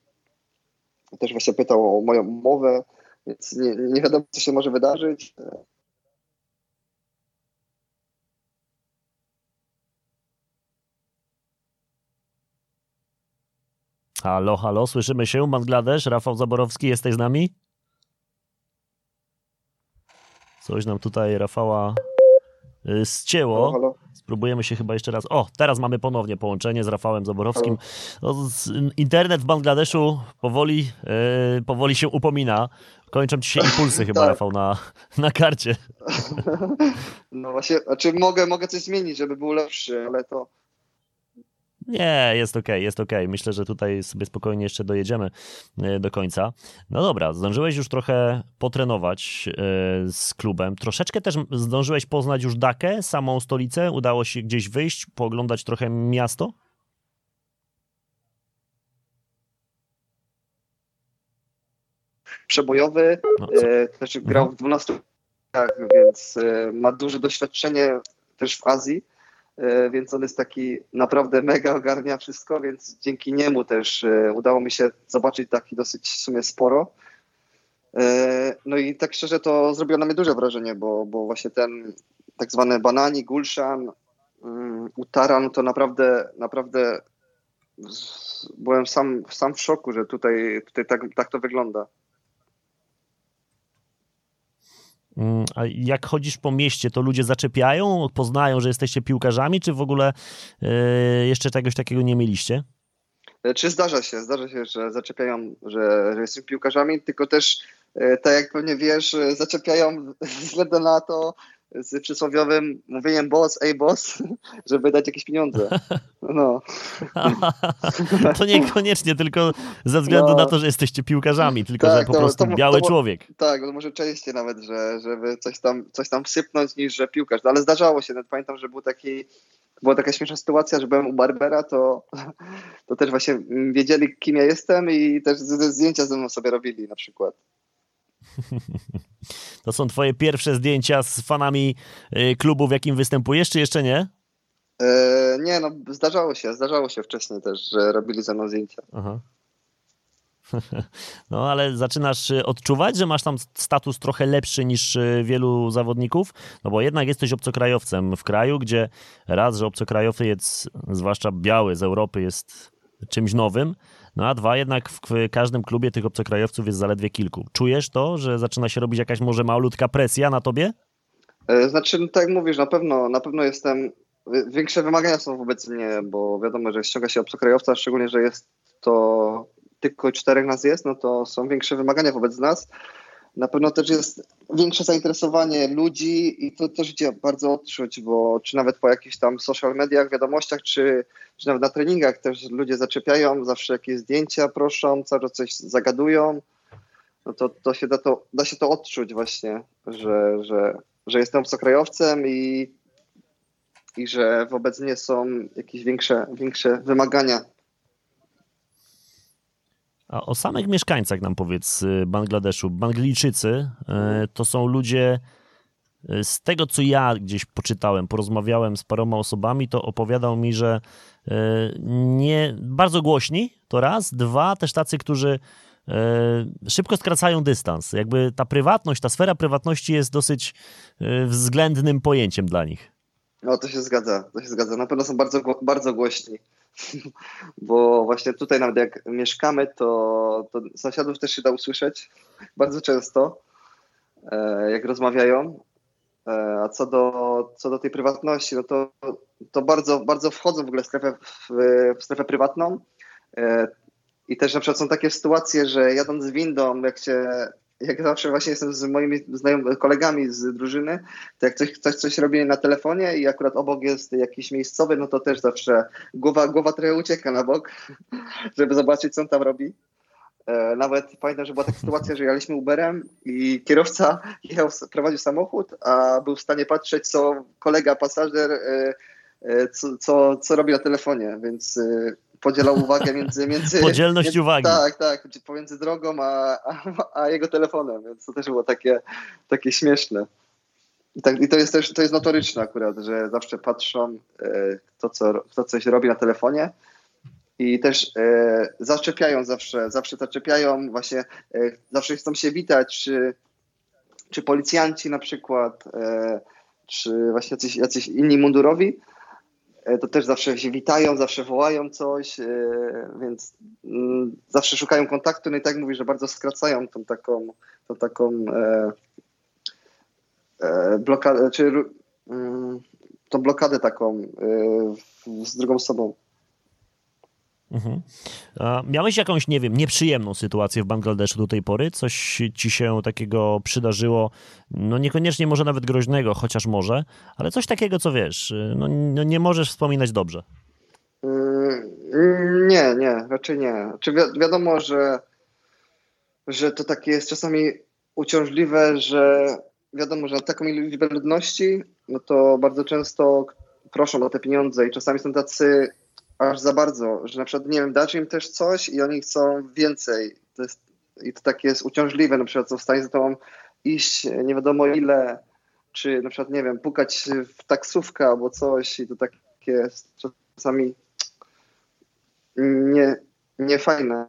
Też właśnie pytał o moją umowę, więc nie, nie wiadomo, co się może wydarzyć. Halo, halo, słyszymy się, Bangladesz, Rafał Zaborowski, jesteś z nami? Coś nam tutaj Rafała y, zcięło. Halo, halo. Spróbujemy się chyba jeszcze raz. O, teraz mamy ponownie połączenie z Rafałem Zaborowskim. No, internet w Bangladeszu powoli, yy, powoli się upomina. Kończą ci się impulsy chyba, Tak. Rafał, na, na karcie. No właśnie, znaczy mogę, mogę coś zmienić, żeby był lepszy, ale to Nie, jest okej, jest okej. Myślę, że tutaj sobie spokojnie jeszcze dojedziemy e, do końca. No dobra, zdążyłeś już trochę potrenować e, z klubem. Troszeczkę też zdążyłeś poznać już Dakę, samą stolicę. Udało się gdzieś wyjść, pooglądać trochę miasto? przebojowy, No, e, też grał w 12 latach, więc e, ma duże doświadczenie też w Azji, więc on jest taki naprawdę mega ogarnia wszystko, więc dzięki niemu też e, udało mi się zobaczyć taki dosyć w sumie sporo. E, No i tak szczerze to zrobiło na mnie duże wrażenie, bo, bo właśnie ten tak zwany Banani, Gulshan, mm, Utaran to naprawdę, naprawdę byłem sam, sam w szoku, że tutaj, tutaj tak, tak to wygląda. Mm, A jak chodzisz po mieście, to ludzie zaczepiają, poznają, że jesteście piłkarzami, czy w ogóle e, jeszcze czegoś takiego nie mieliście? Czy zdarza się, zdarza się, że zaczepiają, że, że jesteśmy piłkarzami, tylko też, e, tak jak pewnie wiesz, e, zaczepiają ze względu na to z przysłowiowym mówieniem boss, ej boss, żeby dać jakieś pieniądze. No, to niekoniecznie, tylko ze względu No. na to, że jesteście piłkarzami, tylko Tak, że po to- prostu to- biały to- człowiek. tak, no może częściej nawet, że, żeby coś tam, coś tam sypnąć niż, że piłkarz. No, ale zdarzało się, nawet pamiętam, że był taki, była taka śmieszna sytuacja, że byłem u Barbera, to, to też właśnie wiedzieli, kim ja jestem i też zdjęcia ze mną sobie robili na przykład. To są twoje pierwsze zdjęcia z fanami y, klubu, w jakim występujesz, czy jeszcze nie? E, nie, no zdarzało się, zdarzało się wcześniej też, że robili ze mną zdjęcia. Aha. No, ale zaczynasz y, odczuwać, że masz tam status trochę lepszy niż y, wielu zawodników? No bo jednak jesteś obcokrajowcem w kraju, gdzie raz, że obcokrajowiec, zwłaszcza biały z Europy, jest czymś nowym, no a dwa, jednak w każdym klubie tych obcokrajowców jest zaledwie kilku. Czujesz to, że zaczyna się robić jakaś może malutka presja na tobie? E, Znaczy, no, tak jak mówisz, na pewno, na pewno jestem, wi- większe wymagania są wobec mnie, bo wiadomo, że ściąga się obcokrajowca, szczególnie, że jest to tylko czterech nas jest, no to są większe wymagania wobec nas. Na pewno też jest większe zainteresowanie ludzi i to też idzie bardzo odczuć, bo czy nawet po jakichś tam social mediach, wiadomościach, czy, czy nawet na treningach też ludzie zaczepiają, zawsze jakieś zdjęcia proszą, cały czas coś zagadują. No to, to się da, to, da się to odczuć właśnie, że, że, że jestem obcokrajowcem i, i że wobec mnie są jakieś większe, większe wymagania. A o samych mieszkańcach nam powiedz Bangladeszu. Banglijczycy y, to są ludzie, y, z tego co ja gdzieś poczytałem, porozmawiałem z paroma osobami, to opowiadał mi, że y, nie bardzo głośni, to raz. Dwa, też tacy, którzy szybko skracają dystans. Jakby ta prywatność, ta sfera prywatności jest dosyć względnym pojęciem dla nich. No to się zgadza, to się zgadza. Na pewno są bardzo, bardzo głośni. Bo właśnie tutaj nawet jak mieszkamy, to, to sąsiadów też się da usłyszeć bardzo często, e, jak rozmawiają. E, A co do, co do tej prywatności, no to, to bardzo, bardzo wchodzą w ogóle w strefę, w, w strefę prywatną. E, I też na przykład są takie sytuacje, że jadąc windą, jak się, jak zawsze właśnie jestem z moimi znajomymi, kolegami z drużyny, to jak coś, coś, coś robię na telefonie i akurat obok jest jakiś miejscowy, no to też zawsze głowa, głowa trochę ucieka na bok, żeby zobaczyć, co on tam robi. E, nawet pamiętam, że była taka sytuacja, że jechaliśmy Uberem i kierowca jechał, prowadził samochód, a był w stanie patrzeć, co kolega pasażer, e, e, co, co, co robi na telefonie, więc podzielał uwagę między... między Podzielność między, uwagi. Tak, tak, pomiędzy drogą a, a, a, jego telefonem, więc to też było takie, takie śmieszne. I, tak, I to jest też to jest notoryczne akurat, że zawsze patrzą, kto, co, kto coś robi na telefonie, i też e, zaczepiają zawsze, zawsze zaczepiają, właśnie e, zawsze chcą się witać, czy, czy policjanci na przykład, e, czy właśnie jacyś, jacyś inni mundurowi, e, to też zawsze się witają, zawsze wołają coś, e, więc mm, zawsze szukają kontaktu, no i tak mówi, że bardzo skracają tą taką, tą taką e, blokadę, czy mm, tą blokadę taką z drugą osobą. Mhm. miałeś jakąś, nie wiem, nieprzyjemną sytuację w Bangladeszu do tej pory? Coś ci się takiego przydarzyło? No niekoniecznie może nawet groźnego, chociaż może, ale coś takiego, co wiesz, no, no nie możesz wspominać dobrze. Mm, nie, nie, raczej nie. Czy wi wiadomo, że, że to takie jest czasami uciążliwe, że wiadomo, że na taką liczbę ludności, no to bardzo często proszą o te pieniądze i czasami są tacy aż za bardzo, że na przykład, nie wiem, dać im też coś i oni chcą więcej. To jest, I to takie jest uciążliwe, na przykład są w stanie za tobą iść nie wiadomo ile, czy na przykład, nie wiem, pukać w taksówkę albo coś i to takie jest czasami nie, nie fajne.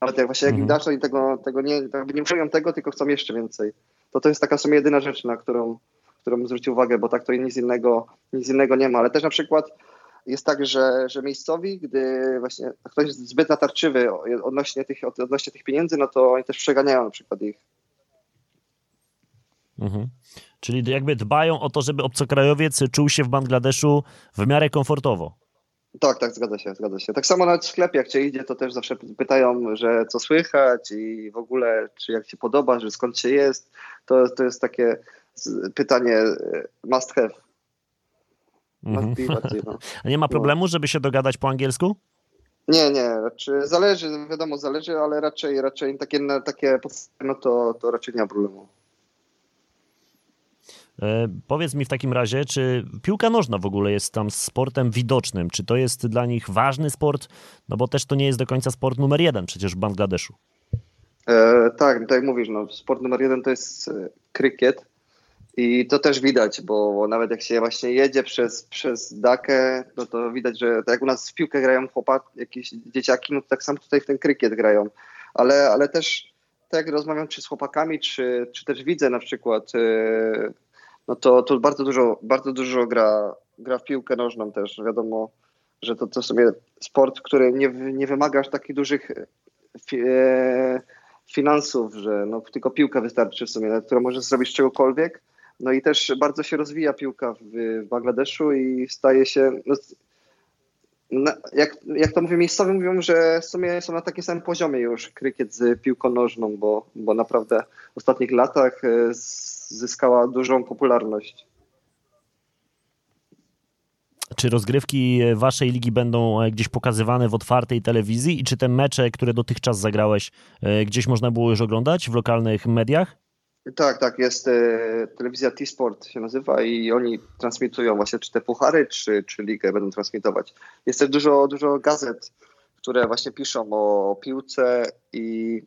Ale jak właśnie jak mhm. dasz, to i tego, tego nie, nie czują tego, tylko chcą jeszcze więcej. To to jest taka w sumie jedyna rzecz, na którą którą zwrócił uwagę, bo tak to nic innego, nic innego nie ma. Ale też na przykład jest tak, że, że miejscowi, gdy właśnie ktoś jest zbyt natarczywy odnośnie tych, odnośnie tych pieniędzy, no to oni też przeganiają na przykład ich. Mhm. Czyli jakby dbają o to, żeby obcokrajowiec czuł się w Bangladeszu w miarę komfortowo. Tak, tak, zgadza się, zgadza się. Tak samo nawet w sklepie, jak cię idzie, to też zawsze pytają, że co słychać i w ogóle, czy jak ci podoba, że skąd się jest. To, to jest takie pytanie e, must have. Must mhm. bardziej, no. A nie ma problemu, żeby się dogadać po angielsku? Nie, nie, raczej zależy, wiadomo, zależy, ale raczej, raczej takie, takie no to, to raczej nie ma problemu. E, powiedz mi w takim razie, czy piłka nożna w ogóle jest tam sportem widocznym? Czy to jest dla nich ważny sport? No bo też to nie jest do końca sport numer jeden przecież w Bangladeszu. E, tak, tak jak mówisz, no, sport numer jeden to jest e, krykiet i to też widać, bo nawet jak się właśnie jedzie przez, przez Dakę, no to widać, że tak jak u nas w piłkę grają chłopak, jakieś dzieciaki, no to tak samo tutaj w ten krykiet grają. Ale, ale też tak jak rozmawiam czy z chłopakami, czy, czy też widzę na przykład, yy, no to, to bardzo dużo, bardzo dużo gra, gra w piłkę nożną też. Wiadomo, że to, to sobie sport, który nie, nie wymaga aż takich dużych yy, finansów, że no, tylko piłka wystarczy w sumie, którą możesz zrobić czegokolwiek no i też bardzo się rozwija piłka w, w Bangladeszu i staje się, no, na, jak, jak to mówię, miejscowi mówią, że w sumie są na takim samym poziomie już krykiet z piłką nożną, bo, bo naprawdę w ostatnich latach e, zyskała dużą popularność. Czy rozgrywki waszej ligi będą e, gdzieś pokazywane w otwartej telewizji i czy te mecze, które dotychczas zagrałeś, e, gdzieś można było już oglądać w lokalnych mediach? Tak, tak, jest e, telewizja T-Sport się nazywa i oni transmitują właśnie czy te puchary, czy, czy ligę będą transmitować. Jest też dużo, dużo gazet, które właśnie piszą o piłce i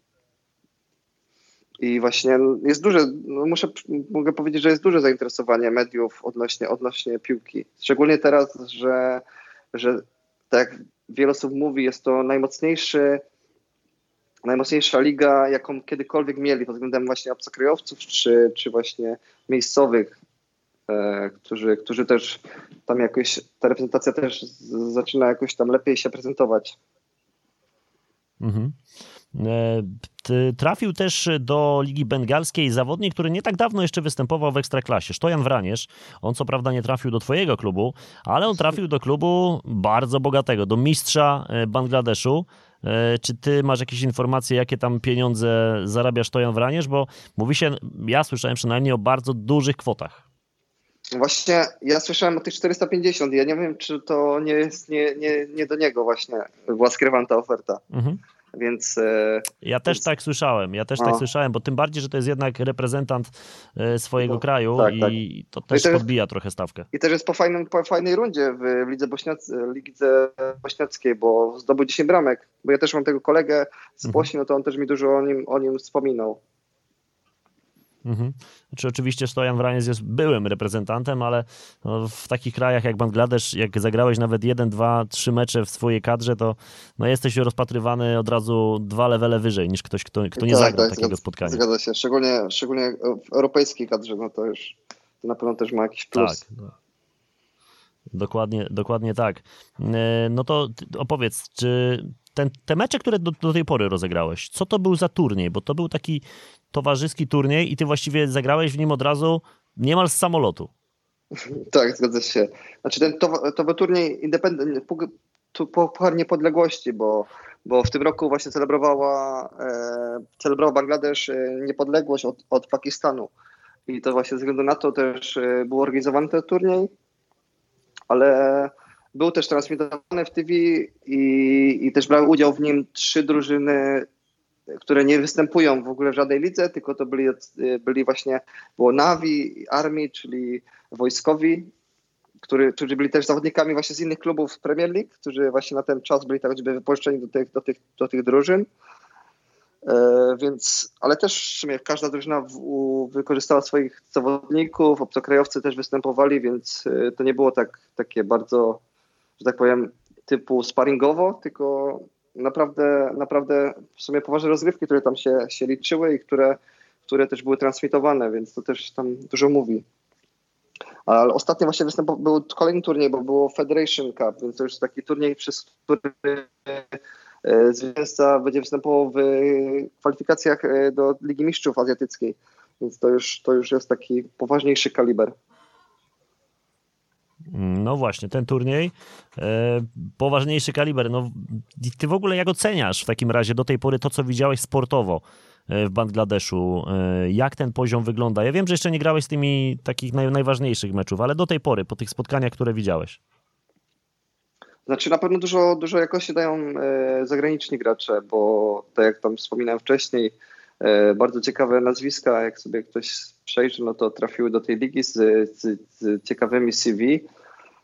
i właśnie jest duże, no muszę, mogę powiedzieć, że jest duże zainteresowanie mediów odnośnie, odnośnie piłki. Szczególnie teraz, że, że tak jak wiele osób mówi, jest to najmocniejszy najmocniejsza liga, jaką kiedykolwiek mieli pod względem właśnie obcokrajowców, czy, czy właśnie miejscowych, e, którzy, którzy też tam jakoś, ta reprezentacja też z, zaczyna jakoś tam lepiej się prezentować. Mhm. E, trafił też do Ligi Bengalskiej zawodnik, który nie tak dawno jeszcze występował w Ekstraklasie. Sztojan Wraniesz. On co prawda nie trafił do twojego klubu, ale on trafił do klubu bardzo bogatego, do mistrza e, Bangladeszu. E, czy ty masz jakieś informacje, jakie tam pieniądze zarabia Sztojan Wraniesz? Bo mówi się, ja słyszałem przynajmniej o bardzo dużych kwotach. Właśnie ja słyszałem o tych 450. Ja nie wiem, czy to nie jest nie, nie, nie do niego właśnie była skrywana ta oferta. Mhm. Więc. E, ja też tak słyszałem, ja też no. tak słyszałem, bo tym bardziej, że to jest jednak reprezentant e, swojego no, kraju tak, i tak. to też, też podbija trochę stawkę. I też jest po, fajnym, po fajnej rundzie w, Lidze, Bośniac, Lidze Bośniackiej, bo zdobył 10 bramek. Bo ja też mam tego kolegę z mhm. Bośni, no to on też mi dużo o nim, o nim wspominał. Mhm. Znaczy, oczywiście Stojan Wraniec jest byłym reprezentantem, ale no, w takich krajach jak Bangladesz, jak zagrałeś nawet jeden, dwa, trzy mecze w swojej kadrze, to no, jesteś rozpatrywany od razu dwa levele wyżej niż ktoś, kto, kto nie tak, zagrał tak, takiego zgadza, spotkania. Zgadza się, szczególnie, szczególnie w europejskiej kadrze, no to już to na pewno też ma jakiś plus. Tak. No. Dokładnie, dokładnie tak. E, no to opowiedz, czy ten, te mecze, które do, do, tej pory rozegrałeś, co to był za turniej? Bo to był taki towarzyski turniej i ty właściwie zagrałeś w nim od razu niemal z samolotu. Tak, zgadza się. Znaczy ten to, to był turniej independent, Puchar Niepodległości, bo, bo w tym roku właśnie celebrowała, e, Bangladesz e, niepodległość od, od Pakistanu. I to właśnie ze względu na to też e, był organizowany ten turniej, ale był też transmitowany w TV i, i też brały udział w nim trzy drużyny które nie występują w ogóle w żadnej lidze, tylko to byli, byli właśnie, było Navi, Army, czyli wojskowi, który, którzy byli też zawodnikami właśnie z innych klubów Premier League, którzy właśnie na ten czas byli tak jakby wypożyczeni do tych, do tych, do tych drużyn. E, więc, ale też sumie każda drużyna w, wykorzystała swoich zawodników, obcokrajowcy też występowali, więc e, to nie było tak, takie bardzo, że tak powiem, typu sparingowo, tylko naprawdę, naprawdę w sumie poważne rozgrywki, które tam się, się liczyły i które, które też były transmitowane, więc to też tam dużo mówi. Ale ostatnio właśnie występował, był kolejny turniej, bo było Federation Cup, więc to już taki turniej, przez który e, zwycięzca będzie występował w kwalifikacjach e, do Ligi Mistrzów Azjatyckiej. Więc to już, to już jest taki poważniejszy kaliber. No właśnie, ten turniej, e, poważniejszy kaliber. No, ty w ogóle jak oceniasz w takim razie do tej pory to, co widziałeś sportowo e, w Bangladeszu? E, jak ten poziom wygląda? Ja wiem, że jeszcze nie grałeś z tymi takich naj, najważniejszych meczów, ale do tej pory, po tych spotkaniach, które widziałeś. Znaczy na pewno dużo, dużo jakości dają e, zagraniczni gracze, bo tak jak tam wspominałem wcześniej, bardzo ciekawe nazwiska, jak sobie ktoś przejrzy, no to trafiły do tej ligi z, z, z ciekawymi CV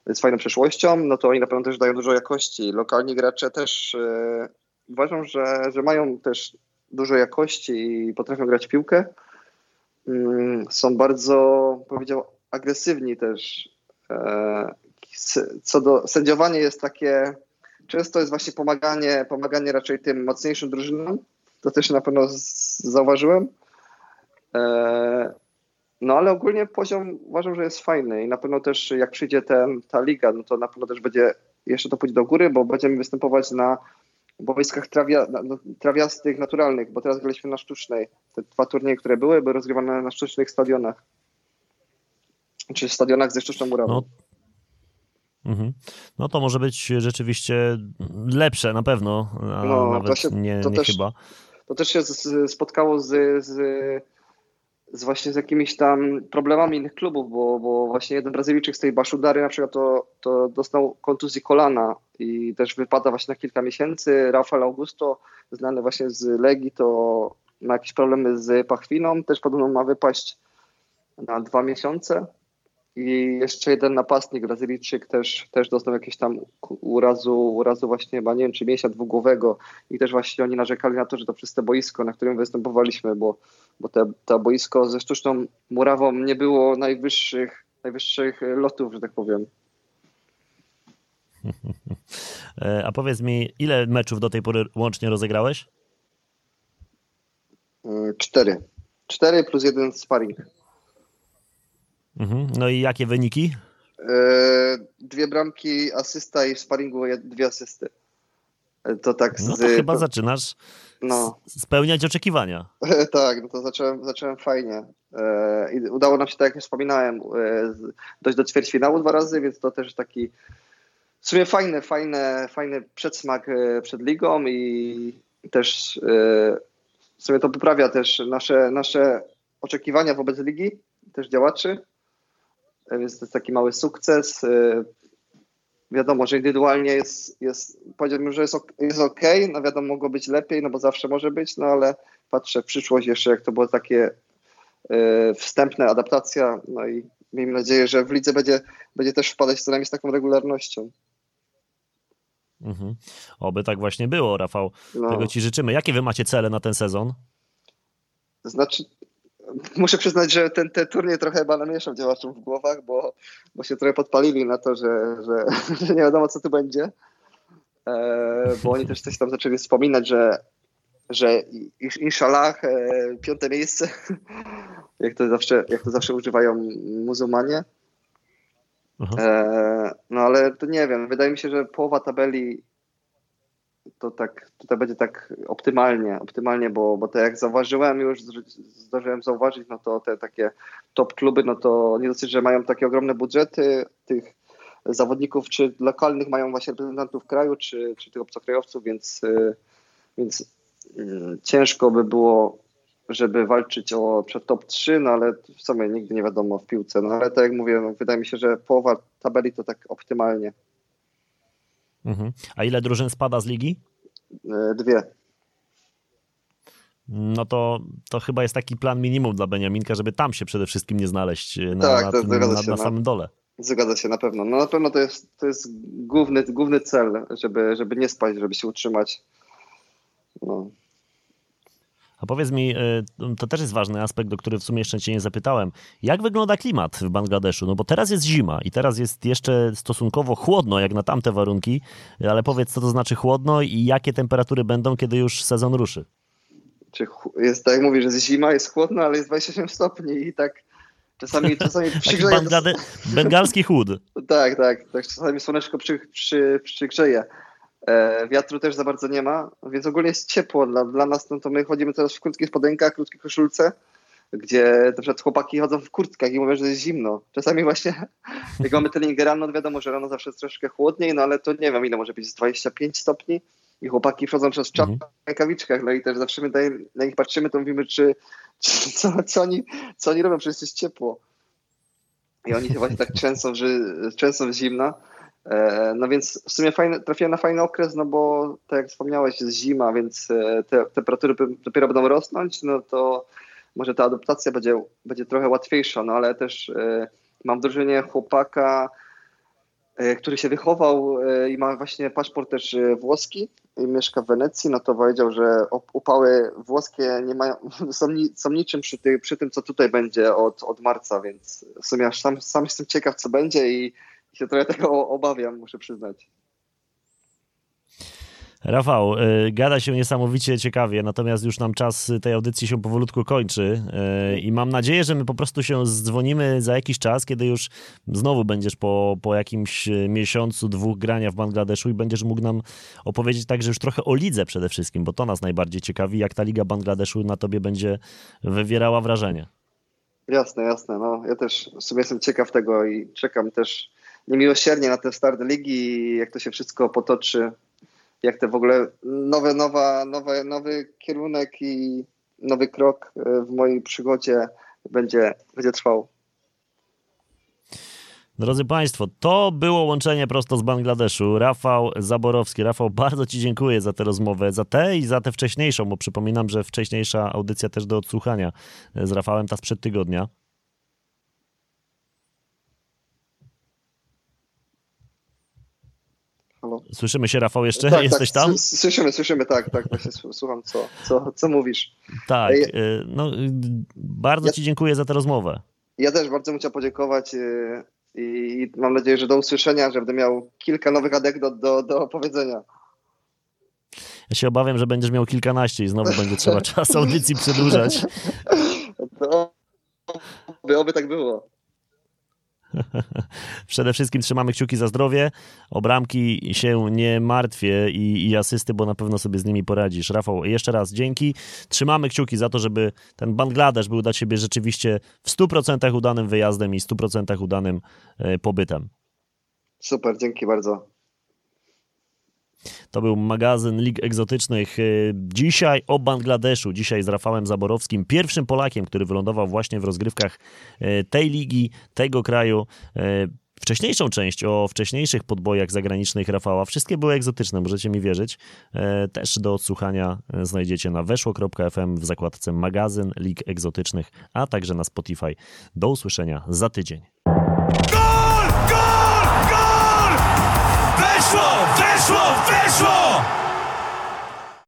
z fajną przeszłością, no to oni na pewno też dają dużo jakości. Lokalni gracze też e, uważam, że, że mają też dużo jakości i potrafią grać piłkę. Mm, są bardzo, powiedział, agresywni też. E, co do sędziowania jest takie, często jest właśnie pomaganie, pomaganie raczej tym mocniejszym drużynom. To też na pewno zauważyłem. E, no ale ogólnie poziom uważam, że jest fajny i na pewno też jak przyjdzie ten, ta liga, no to na pewno też będzie, jeszcze to pójdzie do góry, bo będziemy występować na boiskach trawia, na, trawiastych, naturalnych, bo teraz graliśmy na sztucznej. Te dwa turnieje, które były, były rozgrywane na sztucznych stadionach. Czy stadionach ze sztuczną murawą. No. Mhm. No to może być rzeczywiście lepsze na pewno, a no, nawet się, nie, nie też, chyba. To też się spotkało z, z z właśnie z jakimiś tam problemami innych klubów, bo, bo właśnie jeden Brazylijczyk z tej Baszudary na przykład to, to dostał kontuzji kolana i też wypada właśnie na kilka miesięcy. Rafael Augusto, znany właśnie z Legii, to ma jakieś problemy z pachwiną, też podobno ma wypaść na dwa miesiące. I jeszcze jeden napastnik, Brazylijczyk, też, też dostał jakieś tam urazu, urazu właśnie chyba, nie wiem, czy mięsia dwugłowego i też właśnie oni narzekali na to, że to przez te boisko, na którym występowaliśmy, bo, bo te, to boisko ze sztuczną murawą nie było najwyższych, najwyższych lotów, że tak powiem. E, a powiedz mi, ile meczów do tej pory łącznie rozegrałeś? E, cztery. Cztery plus jeden sparring. Mhm. No i jakie wyniki? E, dwie bramki, asysta i w sparingu dwie asysty. E, to tak no to chyba zaczynasz no. spełniać oczekiwania. tak, no to zacząłem, zacząłem fajnie. E, I udało nam się, tak jak wspominałem, dojść do ćwierćfinału dwa razy, więc to też taki w sumie fajny, fajny, fajny przedsmak przed ligą i też w sumie to poprawia też nasze, nasze oczekiwania wobec ligi, też działaczy więc to jest taki mały sukces. Wiadomo, że indywidualnie jest, jest powiedziałbym, że jest, jest ok, no wiadomo, mogło być lepiej, no bo zawsze może być, no ale patrzę w przyszłość jeszcze, jak to było takie wstępne adaptacja, no i miejmy nadzieję, że w lidze będzie, będzie też wpadać co najmniej z taką regularnością. Mhm. Oby tak właśnie było, Rafał. No. Tego ci życzymy. Jakie wy macie cele na ten sezon? Znaczy, muszę przyznać, że ten, ten turniej trochę chyba namieszał działaczom w głowach, bo, bo się trochę podpalili na to, że, że, że nie wiadomo, co tu będzie. E, bo oni też coś tam zaczęli wspominać, że, że inshallah, e, piąte miejsce, jak to zawsze, jak to zawsze używają muzułmanie. E, no ale to nie wiem, wydaje mi się, że połowa tabeli to tak, tutaj będzie tak optymalnie, optymalnie, bo, bo to jak zauważyłem już, zdążyłem zauważyć, no to te takie top kluby, no to nie dosyć, że mają takie ogromne budżety tych zawodników, czy lokalnych mają właśnie reprezentantów kraju, czy, czy tych obcokrajowców, więc, e, więc mm, ciężko by było żeby walczyć o przed top 3, no ale w sumie nigdy nie wiadomo w piłce. No ale tak jak mówię, no, wydaje mi się, że połowa tabeli to tak optymalnie. Mhm. A ile drużyn spada z ligi? E, dwie. No to, to chyba jest taki plan minimum dla Beniaminka, żeby tam się przede wszystkim nie znaleźć e, na, tak, na, tym, na, na samym dole. Zgadza się na pewno. No na pewno to jest, to jest główny, główny cel, żeby, żeby nie spać, żeby się utrzymać. No. A powiedz mi, e, to też jest ważny aspekt, o który w sumie jeszcze cię nie zapytałem. Jak wygląda klimat w Bangladeszu? No bo teraz jest zima i teraz jest jeszcze stosunkowo chłodno, jak na tamte warunki, ale powiedz, co to znaczy chłodno i jakie temperatury będą, kiedy już sezon ruszy? Jest tak jak mówisz, że jest zima, jest chłodno, ale jest 27 stopni i tak czasami, czasami przygrzeje. Banglade... Bengalski chłód. tak, tak, tak. Czasami słoneczko przy, przy, przygrzeje. E, wiatru też za bardzo nie ma, więc ogólnie jest ciepło dla, dla nas, no to my chodzimy teraz w krótkich spodenkach, krótkich koszulce, gdzie na przykład chłopaki chodzą w kurtkach i mówią, że jest zimno. Czasami właśnie, jak mamy trening rano, to wiadomo, że rano zawsze jest troszkę chłodniej, no ale to nie wiem, ile może być, 25 stopni i chłopaki wchodzą przez czapkę mhm. w rękawiczkach, no i też zawsze my na nich patrzymy, to mówimy, czy, czy co, co, oni, co oni robią, przecież jest ciepło. I oni się właśnie tak często, że często zimna. E, no więc w sumie fajny, trafiłem na fajny okres, no bo tak jak wspomniałeś, jest zima, więc e, te temperatury dopiero będą rosnąć, no to może ta adaptacja będzie, będzie trochę łatwiejsza, no ale też e, mam w drużynie chłopaka, który się wychował i ma właśnie paszport też włoski i mieszka w Wenecji, no to powiedział, że upały włoskie nie mają, są, są niczym przy, ty, przy tym, co tutaj będzie od, od marca, więc w sumie aż sam, sam jestem ciekaw, co będzie i się trochę tego obawiam, muszę przyznać. Rafał, y, gada się niesamowicie ciekawie, natomiast już nam czas tej audycji się powolutku kończy y, i mam nadzieję, że my po prostu się zdzwonimy za jakiś czas, kiedy już znowu będziesz po, po jakimś miesiącu, dwóch grania w Bangladeszu i będziesz mógł nam opowiedzieć także już trochę o lidze przede wszystkim, bo to nas najbardziej ciekawi, jak ta Liga Bangladeszu na tobie będzie wywierała wrażenie. Jasne, jasne. No, ja też sobie jestem ciekaw tego i czekam też niemiłosiernie na ten start ligi, jak to się wszystko potoczy, jak to w ogóle nowe, nowa, nowe, nowy kierunek i nowy krok e, w mojej przygodzie będzie, będzie trwał. Drodzy Państwo, to było łączenie prosto z Bangladeszu. Rafał Zaborowski. Rafał, bardzo Ci dziękuję za tę rozmowę, za tę i za tę wcześniejszą, bo przypominam, że wcześniejsza audycja też do odsłuchania z Rafałem, ta sprzed tygodnia. Halo? Słyszymy się, Rafał, jeszcze? Tak, Jesteś tak, tam? Słyszymy, słyszymy, tak, tak. Właśnie słucham, co, co, co mówisz. Tak, y, no, y, bardzo ja, Ci dziękuję za tę rozmowę. Ja też bardzo chciał podziękować y, i mam nadzieję, że do usłyszenia, że będę miał kilka nowych anegdot do, do opowiedzenia. Ja się obawiam, że będziesz miał kilkanaście i znowu będzie trzeba czas audycji przedłużać. To oby, oby tak było. Przede wszystkim trzymamy kciuki za zdrowie. O bramki się nie martwię i, i asysty, bo na pewno sobie z nimi poradzisz. Rafał, jeszcze raz dzięki. Trzymamy kciuki za to, żeby ten Bangladesz był dla ciebie rzeczywiście w 100% udanym wyjazdem i 100% udanym e, pobytem. Super, dzięki bardzo. To był magazyn Lig Egzotycznych. E, dzisiaj o Bangladeszu. Dzisiaj z Rafałem Zaborowskim, pierwszym Polakiem, który wylądował właśnie w rozgrywkach e, tej ligi, tego kraju wcześniejszą część o wcześniejszych podbojach zagranicznych Rafała. Wszystkie były egzotyczne, możecie mi wierzyć. Też do odsłuchania znajdziecie na weszło.fm w zakładce magazyn Lig Egzotycznych, a także na Spotify. Do usłyszenia za tydzień. 说非说